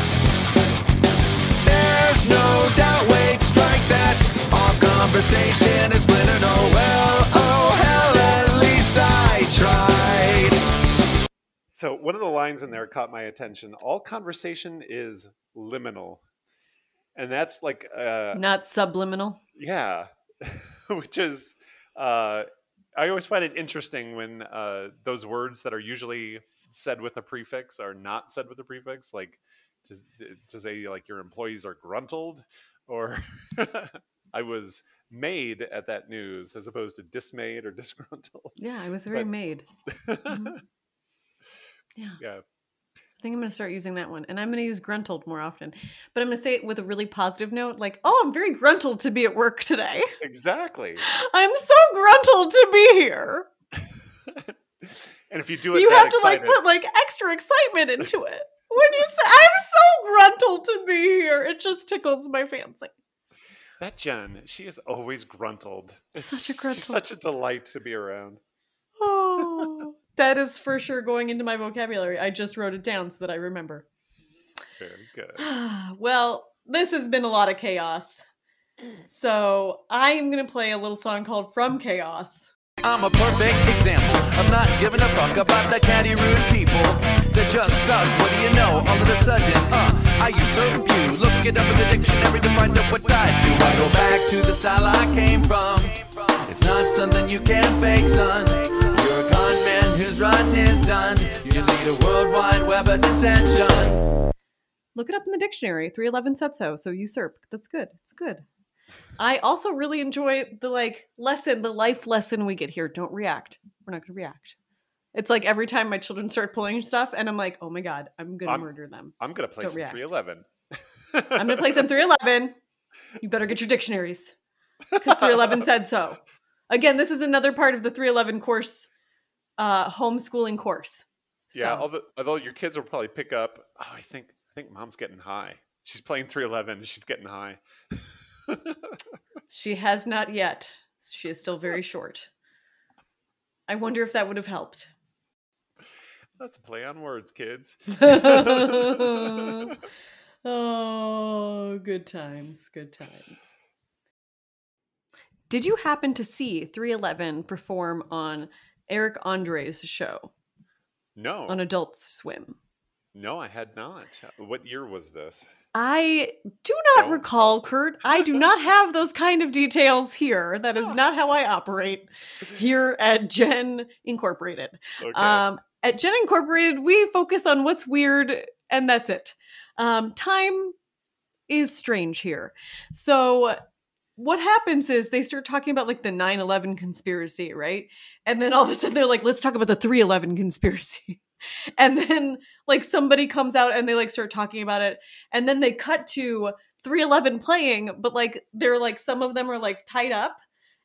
[SPEAKER 3] There's no doubt, wait, strike that. All conversation is
[SPEAKER 1] So one of the lines in there caught my attention. All conversation is liminal. And that's like uh
[SPEAKER 2] Not subliminal.
[SPEAKER 1] yeah, which is uh I always find it interesting when uh those words that are usually said with a prefix are not said with a prefix like to, to say like your employees are gruntled or I was made at that news as opposed to dismayed or disgruntled.
[SPEAKER 2] Yeah, I was very
[SPEAKER 1] But-
[SPEAKER 2] made. Mhm. Yeah.
[SPEAKER 1] yeah.
[SPEAKER 2] I think I'm going to start using that one. And I'm going to use gruntled more often. But I'm going to say it with a really positive note like, oh, I'm very gruntled to be at work today.
[SPEAKER 1] Exactly.
[SPEAKER 2] I'm so gruntled to be here.
[SPEAKER 1] and if you do it
[SPEAKER 2] You have to like put like extra excitement into it. When you say, I'm so gruntled to be here, it just tickles my fancy.
[SPEAKER 1] That Jen, she is always gruntled. It's
[SPEAKER 2] Such a
[SPEAKER 1] just-
[SPEAKER 2] gruntle.
[SPEAKER 1] She's such a delight to be around.
[SPEAKER 2] Oh, that is for sure going into my vocabulary. I just wrote it down so that I remember.
[SPEAKER 1] Very good.
[SPEAKER 2] well, this has been a lot of chaos. So I am going to play a little song called From Chaos.
[SPEAKER 3] I'm a perfect example of not giving a fuck about the catty rude people that just suck. What do you know? All of a sudden, uh, I usurp you. Look it up in the dictionary to find out what I do. I go back to the style I came from. It's not something you can fake, son. You're a con man whose run is done. You lead a worldwide web of dissension.
[SPEAKER 2] Look it up in the dictionary. 311 said so. So usurp. That's good. It's good. I also really enjoy the like lesson, the life lesson we get here. Don't react. We're not going to react. It's like every time my children start pulling stuff, and I'm like, oh my God, I'm going to
[SPEAKER 1] I'm-
[SPEAKER 2] murder them.
[SPEAKER 1] I'm gonna play
[SPEAKER 2] Don't
[SPEAKER 1] some
[SPEAKER 2] react.
[SPEAKER 1] 311.
[SPEAKER 2] I'm going to play some 311. You better get your dictionaries because 311 said so. Again, this is another part of the 311 course, uh, homeschooling course.
[SPEAKER 1] Yeah,
[SPEAKER 2] So-
[SPEAKER 1] although, although your kids will probably pick up. Oh, I think I think mom's getting high. She's playing 311. She's getting high.
[SPEAKER 2] She has not yet. She is still very short. I wonder if that would have helped.
[SPEAKER 1] That's a play on words, kids.
[SPEAKER 2] oh, good times, good times. Did you happen to see 311 perform on Eric Andre's show
[SPEAKER 1] No,
[SPEAKER 2] on Adult Swim?
[SPEAKER 1] no, I had not. What year was this?
[SPEAKER 2] I do not
[SPEAKER 1] Don't.
[SPEAKER 2] recall, Kurt. I do not have those kind of details here. That is not how I operate here at Jen Incorporated.
[SPEAKER 1] Okay.
[SPEAKER 2] Um, at Jen Incorporated, we focus on what's weird, and that's it. Um, time is strange here. So what happens is they start talking about like the 9-11 conspiracy, right? And then all of a sudden they're like, let's talk about the 311 conspiracy. And then like somebody comes out and they like start talking about it. And then they cut to 311 playing, but like they're like some of them are like tied up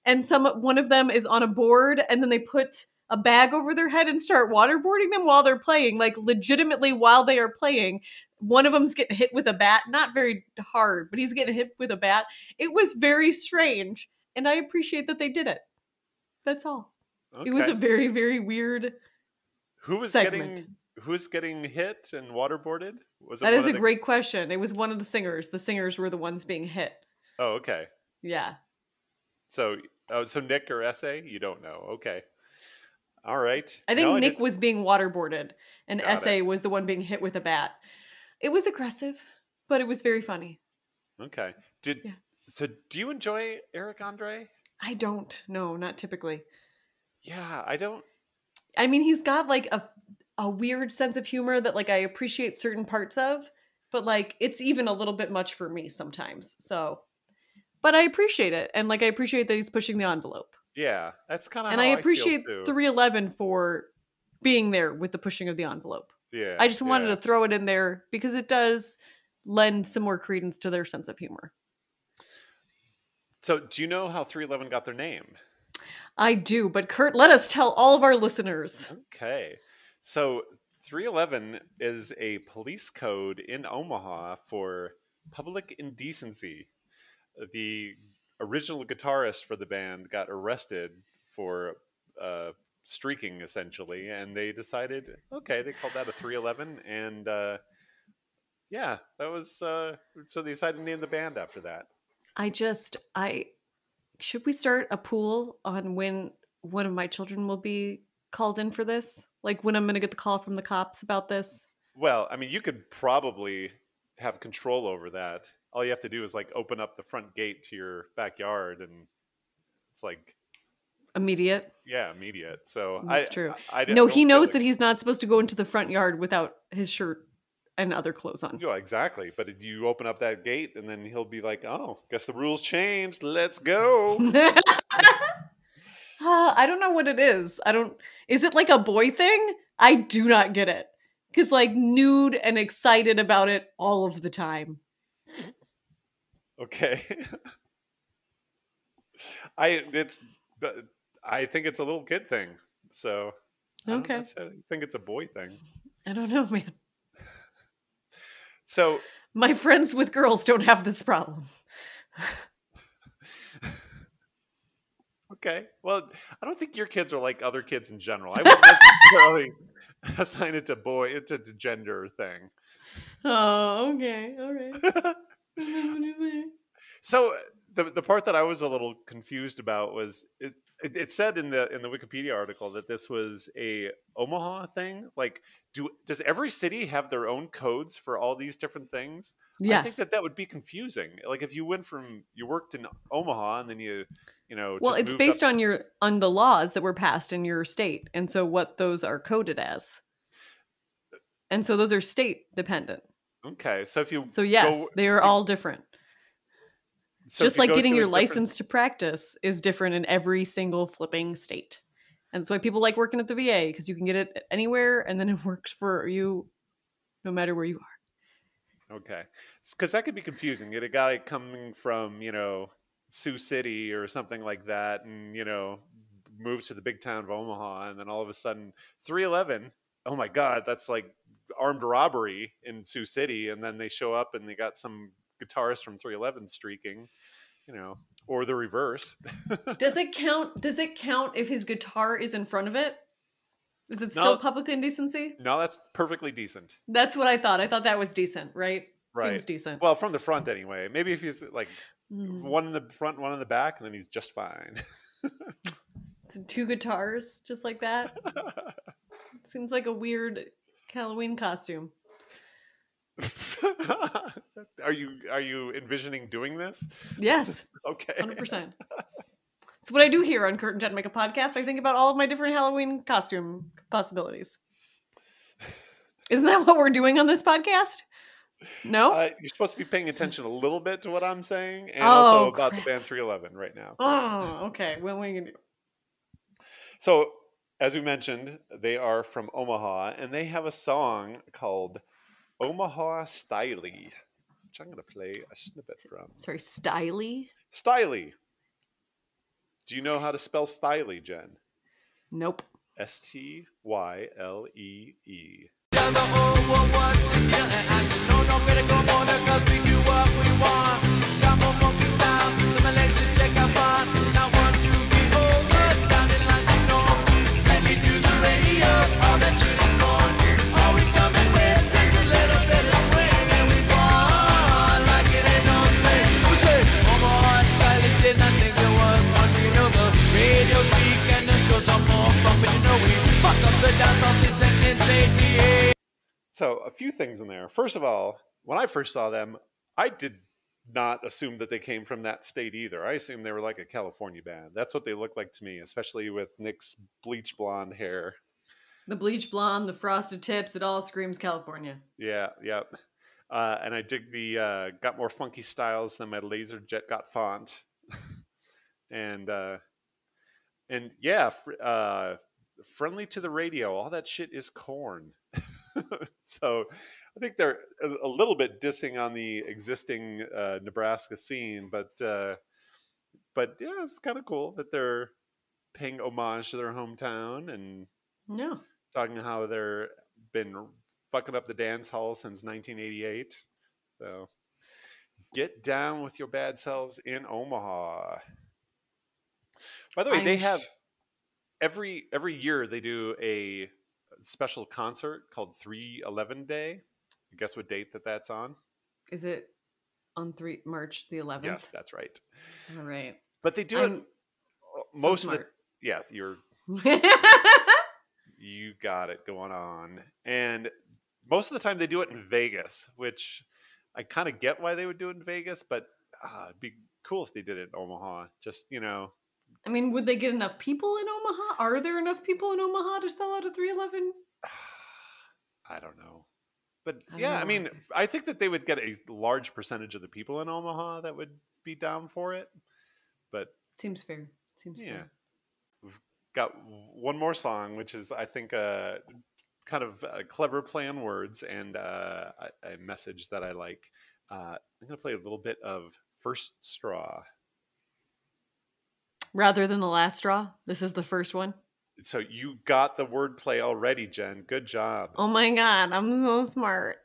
[SPEAKER 2] and some one of them is on a board and then they put a bag over their head and start waterboarding them while they're playing, like legitimately while they are playing. One of them's getting hit with a bat, not very hard, but he's getting hit with a bat. It was very strange, and I appreciate that they did it. That's all. It was a very, very weird.
[SPEAKER 1] who was
[SPEAKER 2] segment.
[SPEAKER 1] getting who was getting hit and waterboarded? Was it
[SPEAKER 2] That is a
[SPEAKER 1] the-
[SPEAKER 2] great question. It was one of the singers. The singers were the ones being hit.
[SPEAKER 1] Oh, okay.
[SPEAKER 2] Yeah.
[SPEAKER 1] So, oh, so Nick or SA? You don't know. Okay. All right.
[SPEAKER 2] I think
[SPEAKER 1] No,
[SPEAKER 2] Nick
[SPEAKER 1] didn't-
[SPEAKER 2] was being waterboarded, and
[SPEAKER 1] Got it.
[SPEAKER 2] SA was the one being hit with a bat. It was aggressive, but it was very funny.
[SPEAKER 1] Okay. Did
[SPEAKER 2] Yeah.
[SPEAKER 1] so? Do you enjoy Eric Andre?
[SPEAKER 2] I don't. No, not typically.
[SPEAKER 1] Yeah, I don't.
[SPEAKER 2] I mean, he's got like a a weird sense of humor that like I appreciate certain parts of, but like it's even a little bit much for me sometimes. So, but I appreciate it, and like I appreciate that he's pushing the envelope,
[SPEAKER 1] Yeah, that's kind of.
[SPEAKER 2] and I appreciate
[SPEAKER 1] too.
[SPEAKER 2] 311 for being there with the pushing of the envelope.
[SPEAKER 1] Yeah.
[SPEAKER 2] I just wanted
[SPEAKER 1] yeah.
[SPEAKER 2] to throw it in there because it does lend some more credence to their sense of humor.
[SPEAKER 1] So, do you know how 311 got their name?
[SPEAKER 2] I do, but Kurt, let us tell all of our listeners.
[SPEAKER 1] Okay. So 311 is a police code in Omaha for public indecency. The original guitarist for the band got arrested for uh, streaking, essentially, and they decided, okay, they called that a 311, and uh, yeah, that was uh, so they decided to name the band after that.
[SPEAKER 2] I just I should we start a pool on when one of my children will be called in for this? Like when I'm going to get the call from the cops about this?
[SPEAKER 1] Well, I mean, you could probably have control over that. All you have to do is like open up the front gate to your backyard, and it's like,
[SPEAKER 2] Immediate.
[SPEAKER 1] yeah, immediate. So
[SPEAKER 2] That's
[SPEAKER 1] I,
[SPEAKER 2] true.
[SPEAKER 1] I, I
[SPEAKER 2] no, he knows
[SPEAKER 1] like-
[SPEAKER 2] that he's not supposed to go into the front yard without his shirt and other clothes on.
[SPEAKER 1] Yeah, exactly. But you open up that gate, and then he'll be like, "Oh, guess the rules changed. Let's go."
[SPEAKER 2] Ah, I don't know what it is. I don't. Is it like a boy thing? I do not get it. Because like nude and excited about it all of the time.
[SPEAKER 1] okay. I it's, I think it's a little kid thing. So I
[SPEAKER 2] Okay.
[SPEAKER 1] necessarily think it's a boy thing.
[SPEAKER 2] I don't know, man.
[SPEAKER 1] So
[SPEAKER 2] My friends with girls don't have this problem.
[SPEAKER 1] Okay. Well, I don't think your kids are like other kids in general. I wouldn't necessarily assign it to boy, it's a gender thing.
[SPEAKER 2] Oh, okay. All right. what you say?
[SPEAKER 1] So the the part that I was a little confused about was it, it, it said in the in the Wikipedia article that this was a Omaha thing. Like, do does every city have their own codes for all these different things? I think that that would be confusing. Like if you went from you worked in Omaha and then you you know
[SPEAKER 2] Well, it's based
[SPEAKER 1] up-
[SPEAKER 2] on your on the laws that were passed in your state, and so what those are coded as. And so those are state dependent.
[SPEAKER 1] okay. So if you
[SPEAKER 2] So yes,
[SPEAKER 1] go-
[SPEAKER 2] they are all different.
[SPEAKER 1] So
[SPEAKER 2] Just like getting your
[SPEAKER 1] different-
[SPEAKER 2] license to practice is different in every single flipping state. And that's why people like working at the VA because you can get it anywhere and then it works for you no matter where you are.
[SPEAKER 1] Okay, because that could be confusing. Get a guy coming from you know Sioux City or something like that, and you know move to the big town of Omaha, and then all of a sudden 311. Oh my God, that's like armed robbery in Sioux City, and then they show up and they got some guitarist from 311 streaking, you know, or the reverse.
[SPEAKER 2] Does it count? Does it count if his guitar is in front of it? Is it
[SPEAKER 1] No.
[SPEAKER 2] still public indecency?
[SPEAKER 1] no, that's perfectly decent.
[SPEAKER 2] That's what I thought. I thought that was decent, right?
[SPEAKER 1] Right.
[SPEAKER 2] Seems decent.
[SPEAKER 1] Well, from the front anyway. Maybe if he's like
[SPEAKER 2] Mm.
[SPEAKER 1] one in the front, one in the back, and then he's just fine.
[SPEAKER 2] Two guitars, just like that. Seems like a weird Halloween costume.
[SPEAKER 1] are you are you envisioning doing this?
[SPEAKER 2] Yes,
[SPEAKER 1] Okay.
[SPEAKER 2] hundred percent. It's what I do here on Kurt and Jen Make a Podcast. I think about all of my different Halloween costume possibilities. Isn't that what we're doing on this podcast? No.
[SPEAKER 1] Uh, you're supposed to be paying attention a little bit to what I'm saying, and
[SPEAKER 2] Oh,
[SPEAKER 1] also about
[SPEAKER 2] crap.
[SPEAKER 1] the band 311 right now.
[SPEAKER 2] oh, okay. What we do?
[SPEAKER 1] So, as we mentioned, they are from Omaha, and they have a song called "Omaha Stylee," which I'm going to play a snippet from.
[SPEAKER 2] Sorry, Styly.
[SPEAKER 1] Stylee. Do you know how to spell Stylee, Jen?
[SPEAKER 2] Nope.
[SPEAKER 1] S T Y L E E.
[SPEAKER 3] Yeah,
[SPEAKER 1] So, a few things in there. First of all, when I first saw them, I did not assume that they came from that state either. I assumed they were like a California band. That's what they looked like to me, especially with Nick's bleach blonde hair.
[SPEAKER 2] The bleach blonde, the frosted tips, it all screams California.
[SPEAKER 1] Yeah, yep. Uh, and I dig the uh, got more funky styles than my LaserJet got font. and uh, and yeah, fr- uh, friendly to the radio. All that shit is corn. so I think they're a, little bit dissing on the existing uh, Nebraska scene, but uh, but yeah, it's kind of cool that they're paying homage to their hometown and
[SPEAKER 2] No.
[SPEAKER 1] talking how they're been fucking up the dance hall since 1988. So get down with your bad selves in Omaha. By the way, they
[SPEAKER 2] I'm sh-
[SPEAKER 1] have every every year they do a special concert called 311 Day. Guess what date that that's on?
[SPEAKER 2] Is it on three March the eleventh?
[SPEAKER 1] Yes, that's right.
[SPEAKER 2] All right.
[SPEAKER 1] But they do
[SPEAKER 2] I'm
[SPEAKER 1] it most of the yes, you're You got it going on. And most of the time they do it in Vegas, which I kind of get why they would do it in Vegas, but uh, it'd be cool if they did it in Omaha. Just, you know,
[SPEAKER 2] I mean, would they get enough people in Omaha? Are there enough people in Omaha to sell out a 311?
[SPEAKER 1] I don't know. But
[SPEAKER 2] I
[SPEAKER 1] yeah, I mean, I think that they would get a large percentage of the people in Omaha that would be down for it. But
[SPEAKER 2] Seems fair. Seems
[SPEAKER 1] yeah.
[SPEAKER 2] fair.
[SPEAKER 1] We've got one more song, which is, I think, a kind of a clever play on words and uh, a, a message that I like. Uh, I'm going to play a little bit of First Straw.
[SPEAKER 2] Rather than the last straw, this is the first one.
[SPEAKER 1] So you got the wordplay already, Jen. Good job.
[SPEAKER 2] Oh my god, I'm so smart.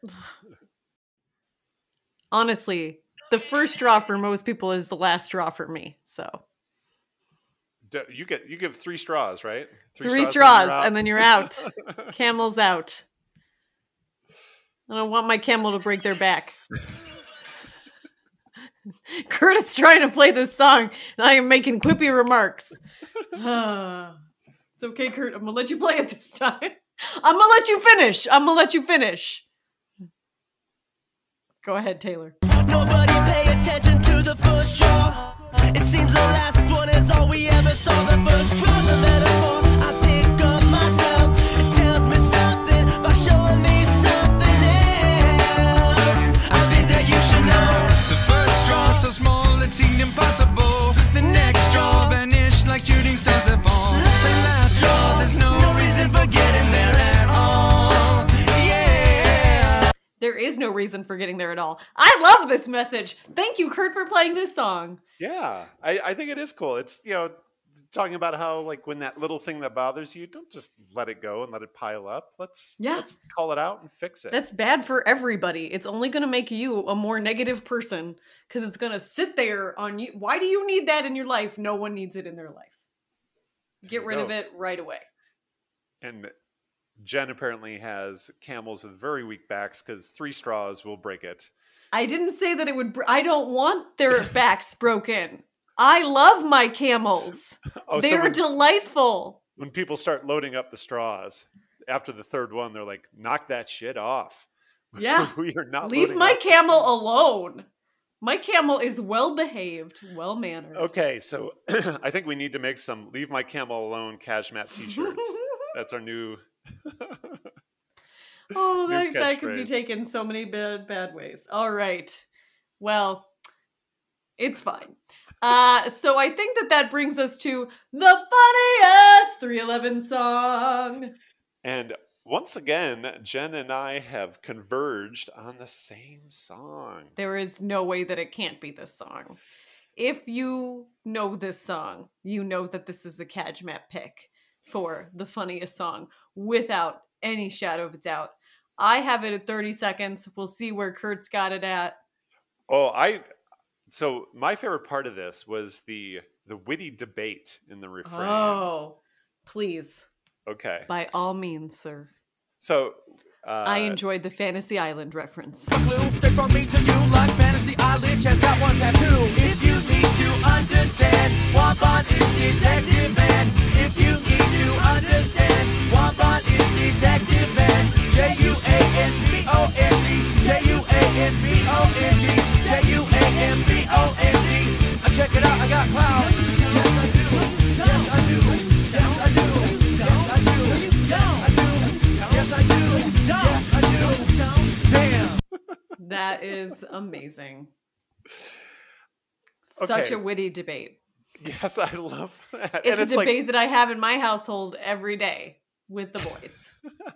[SPEAKER 2] Honestly, the first straw for most people is the last straw for me. So
[SPEAKER 1] You get you give three straws, right?
[SPEAKER 2] three,
[SPEAKER 1] and
[SPEAKER 2] straws,
[SPEAKER 1] out.
[SPEAKER 2] and then you're out. Camel's out. I don't want my camel to break their back. Kurt is trying to play this song, and I am making quippy remarks. it's okay, Kurt. I'm gonna let you play it this time. I'm gonna let you finish. I'm gonna let you finish. Go ahead, Taylor.
[SPEAKER 4] Nobody pay attention to the first straw. It seems the last one is all we ever saw. The first straw's a metaphor.
[SPEAKER 3] Seemed impossible. The next straw vanished like shooting stars that fall. The last straw, there's no, reason for getting there at all. Yeah.
[SPEAKER 2] There is no reason for getting there at all. I love this message. Thank you, Kurt, for playing this song.
[SPEAKER 1] Yeah, I, I think it is cool. It's you know talking about how like when that little thing that bothers you, don't just let it go and let it pile up. Let's
[SPEAKER 2] Yeah.
[SPEAKER 1] let's call it out and fix it.
[SPEAKER 2] That's bad for everybody. It's only going to make you a more negative person because it's going to sit there on you. Why do you need that in your life? No one needs it in their life. Get rid of it right away.
[SPEAKER 1] and Jen apparently has camels with very weak backs because three straws will break it.
[SPEAKER 2] I didn't say that it would. Br- I don't want their backs broken. I love my camels.
[SPEAKER 1] Oh, so
[SPEAKER 2] They're
[SPEAKER 1] when,
[SPEAKER 2] delightful.
[SPEAKER 1] when people start loading up the straws after the third one, they're like, "Knock that shit off."
[SPEAKER 2] Yeah.
[SPEAKER 1] we are not.
[SPEAKER 2] Leave my camel
[SPEAKER 1] straws."
[SPEAKER 2] alone. My camel is well behaved, well mannered.
[SPEAKER 1] Okay, so I think we need to make some "Leave My Camel Alone" KAJMAP T-shirts. That's our new.
[SPEAKER 2] Oh,
[SPEAKER 1] New
[SPEAKER 2] that, that could be taken so many bad bad ways. All right. Well, it's fine. Uh, so I think that that brings us to the funniest 311 song.
[SPEAKER 1] And once again, Jen and I have converged on the same song.
[SPEAKER 2] There is no way that it can't be this song. If you know this song, you know that this is a KAJMAP pick for the funniest song without any shadow of a doubt. I have it at 30 seconds. We'll see where Kurt's got it at.
[SPEAKER 1] Oh, I. So my favorite part of this was the the witty debate in the refrain.
[SPEAKER 2] Oh, please,
[SPEAKER 1] Okay.
[SPEAKER 2] by all means, sir.
[SPEAKER 1] So uh,
[SPEAKER 2] I enjoyed the Fantasy Island reference.
[SPEAKER 3] Blue, straight from me to you like Fantasy Island. Chad's got one tattoo. If you need to understand, Juan Bond is Detective Man. If you need to understand, Juan Bond is Detective Man. J U A N B O N D. J U A N B O N D. J U A N B O N D. Uh, Check it out, I got. Yes, I do. Yes, I do. Yes, I do. Yes, I do. Yes, I do. Yes, I do. Yes, I do. Damn.
[SPEAKER 2] That is amazing. Such
[SPEAKER 1] Okay.
[SPEAKER 2] a witty debate.
[SPEAKER 1] Yes, I love that.
[SPEAKER 2] It's
[SPEAKER 1] and
[SPEAKER 2] a
[SPEAKER 1] it's
[SPEAKER 2] debate
[SPEAKER 1] like,
[SPEAKER 2] that I have in my household every day with the boys.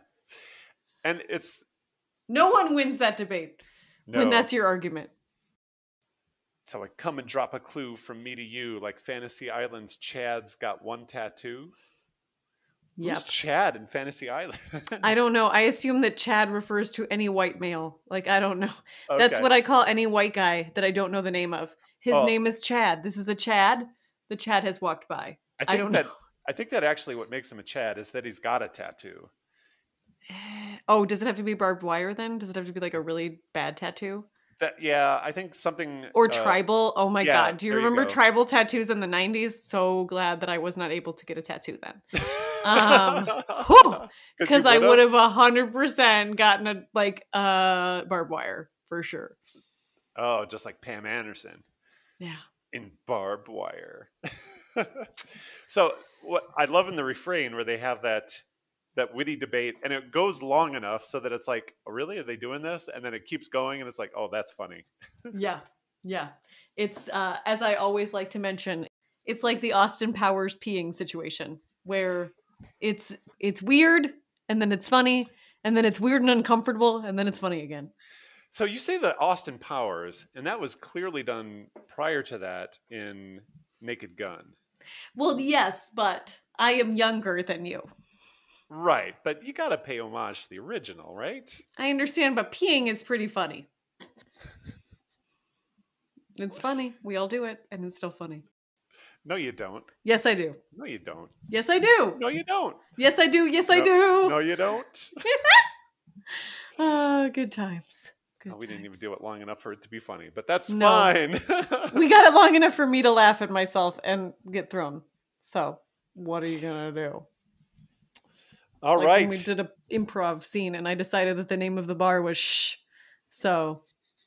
[SPEAKER 1] and it's
[SPEAKER 2] No one wins that debate
[SPEAKER 1] no.
[SPEAKER 2] when that's your argument.
[SPEAKER 1] So I come and drop a clue from me to you, like Fantasy Island's Chad's got one tattoo.
[SPEAKER 2] Yep.
[SPEAKER 1] Who's Chad in Fantasy Island?
[SPEAKER 2] I don't know. I assume that Chad refers to any white male. Like I don't know. That's what I call any white guy that I don't know the name of. His
[SPEAKER 1] Oh.
[SPEAKER 2] name is Chad. This is a Chad. The Chad has walked by.
[SPEAKER 1] I
[SPEAKER 2] I don't
[SPEAKER 1] that
[SPEAKER 2] know.
[SPEAKER 1] I think that actually what makes him a Chad is that he's got a tattoo.
[SPEAKER 2] Eh, Oh, does it have to be barbed wire then? Does it have to be like a really bad tattoo?
[SPEAKER 1] That yeah, I think something
[SPEAKER 2] Or
[SPEAKER 1] uh,
[SPEAKER 2] tribal? Oh my
[SPEAKER 1] yeah,
[SPEAKER 2] god. Do you
[SPEAKER 1] there you
[SPEAKER 2] remember tribal tattoos in the 90s? So glad that I was not able to get a tattoo then. Um, whew,
[SPEAKER 1] 'Cause you
[SPEAKER 2] Because I would have 100% gotten a like uh barbed wire for sure.
[SPEAKER 1] Oh, just like Pam Anderson
[SPEAKER 2] Yeah.
[SPEAKER 1] in barbed wire. so what I love in the refrain where they have that that witty debate and it goes long enough so that it's like, oh, really? Are they doing this? And then it keeps going and it's like, oh, that's funny.
[SPEAKER 2] Yeah. Yeah. It's uh as I always like to mention, it's like the Austin Powers peeing situation where it's it's weird and then it's funny and then it's weird and uncomfortable and then it's funny again.
[SPEAKER 1] So you say the Austin Powers, and that was clearly done prior to that in Naked Gun.
[SPEAKER 2] Well, yes, but I am younger than you.
[SPEAKER 1] Right, but you got to pay homage to the original, right?
[SPEAKER 2] I understand, but peeing is pretty funny. It's funny. We all do it, and it's still funny.
[SPEAKER 1] No, you don't.
[SPEAKER 2] Yes, I do.
[SPEAKER 1] No, you don't.
[SPEAKER 2] Yes, I do.
[SPEAKER 1] No, you don't.
[SPEAKER 2] Yes, I do. Yes, I do.
[SPEAKER 1] No, you don't.
[SPEAKER 2] Ah, good times. Good
[SPEAKER 1] Oh, we didn't even do it long enough for it to be funny, but that's
[SPEAKER 2] No.
[SPEAKER 1] fine.
[SPEAKER 2] We got it long enough for me to laugh at myself and get thrown. So, what are you gonna do?
[SPEAKER 1] All
[SPEAKER 2] like
[SPEAKER 1] right.
[SPEAKER 2] We did a improv scene, and I decided that the name of the bar was Shh. So,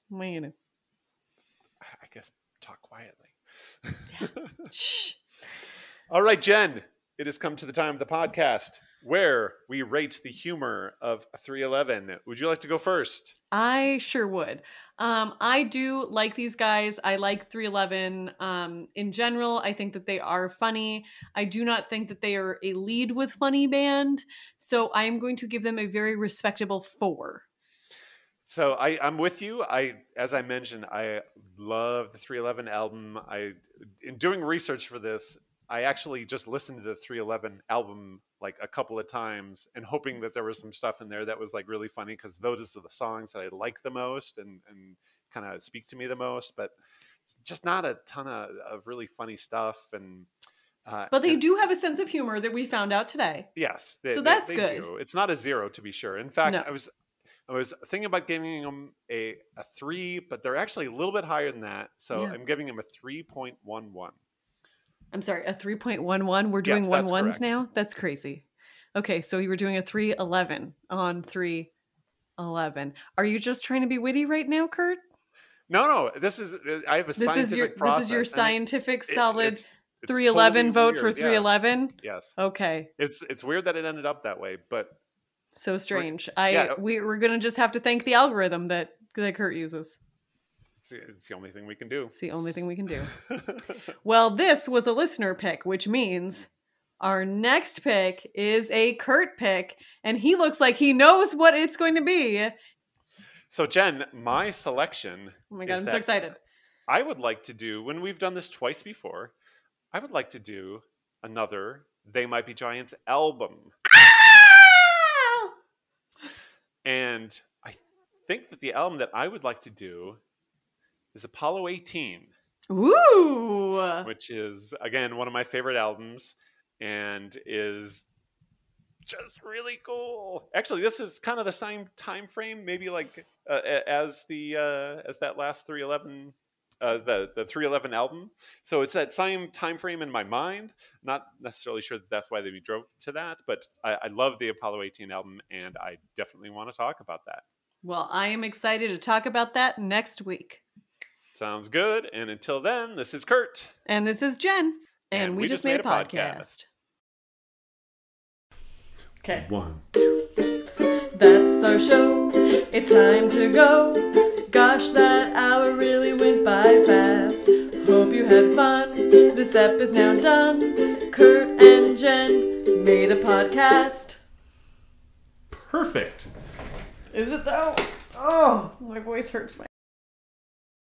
[SPEAKER 2] what are you gonna
[SPEAKER 1] I guess talk quietly.
[SPEAKER 2] Shh.
[SPEAKER 1] All right, Jen, it has come to the time of the podcast where we rate the humor of 311. Would you like to go first?
[SPEAKER 2] I sure would. Um, I do like these guys. I like 311 um, in general. I think that they are funny. I do not think that they are a lead with funny band. So I am going to give them a very respectable four.
[SPEAKER 1] So I, I'm with you. I, as I mentioned, I love the 311 album. I, in doing research for this, I actually just listened to the 311 album like a couple of times and hoping that there was some stuff in there that was like really funny because those are the songs that I like the most and, and kind of speak to me the most, but just not a ton of, of really funny stuff. And, uh,
[SPEAKER 2] But they
[SPEAKER 1] and-
[SPEAKER 2] do have a sense of humor that we found out today.
[SPEAKER 1] Yes,
[SPEAKER 2] So that's good.
[SPEAKER 1] Do. It's not a zero to be sure. In fact,
[SPEAKER 2] No.
[SPEAKER 1] I was I was thinking about giving them a, a three, but they're actually a little bit higher than that. So
[SPEAKER 2] Yeah.
[SPEAKER 1] I'm giving them a three point one one.
[SPEAKER 2] I'm sorry, a 3.11. We're doing
[SPEAKER 1] Yes,
[SPEAKER 2] one ones
[SPEAKER 1] correct.
[SPEAKER 2] now? That's crazy. Okay, so you were doing a 311 on 311. Are you just trying to be witty right now, Kurt?
[SPEAKER 1] No, no, this is I have a
[SPEAKER 2] This
[SPEAKER 1] scientific
[SPEAKER 2] is your
[SPEAKER 1] process.
[SPEAKER 2] this is your scientific
[SPEAKER 1] it-
[SPEAKER 2] solid
[SPEAKER 1] it's- it's
[SPEAKER 2] 311
[SPEAKER 1] totally
[SPEAKER 2] vote for
[SPEAKER 1] weird, yeah.
[SPEAKER 2] 311.
[SPEAKER 1] Yes,
[SPEAKER 2] Okay.
[SPEAKER 1] it's it's weird that it ended up that way, but
[SPEAKER 2] So strange. I
[SPEAKER 1] yeah.
[SPEAKER 2] Uh we, we're gonna just have to thank the algorithm that that Kurt uses.
[SPEAKER 1] It's, it's the only thing we can do.
[SPEAKER 2] It's the only thing we can do. well, this was a listener pick, which means our next pick is a Kurt pick, and he looks like he knows what it's going to be.
[SPEAKER 1] So, Jen, my selection.
[SPEAKER 2] Oh my god, I'm so excited.
[SPEAKER 1] I would like to do when we've done this twice before. I would like to do another "They Might Be Giants" album, ah! and I think that the album that I would like to do is Apollo 18,
[SPEAKER 2] Ooh.
[SPEAKER 1] which is again one of my favorite albums, and is just really cool. Actually, this is kind of the same time frame, maybe like uh, as the uh, as that last 311 uh, the the 311 album. So it's that same time frame in my mind. Not necessarily sure that that's why they drove to that, but I, I love the Apollo 18 album, and I definitely want to talk about that.
[SPEAKER 2] Well, I am excited to talk about that next week.
[SPEAKER 1] Sounds good. And until then, this is Kurt.
[SPEAKER 2] And this is Jen, and, we, just made, a podcast. Okay.
[SPEAKER 1] One.
[SPEAKER 2] That's our show. It's time to go. Gosh, that hour really went by fast. Hope you had fun. This ep is now done. Kurt and Jen made a podcast.
[SPEAKER 1] Perfect.
[SPEAKER 2] Is it though? Oh, my voice hurts my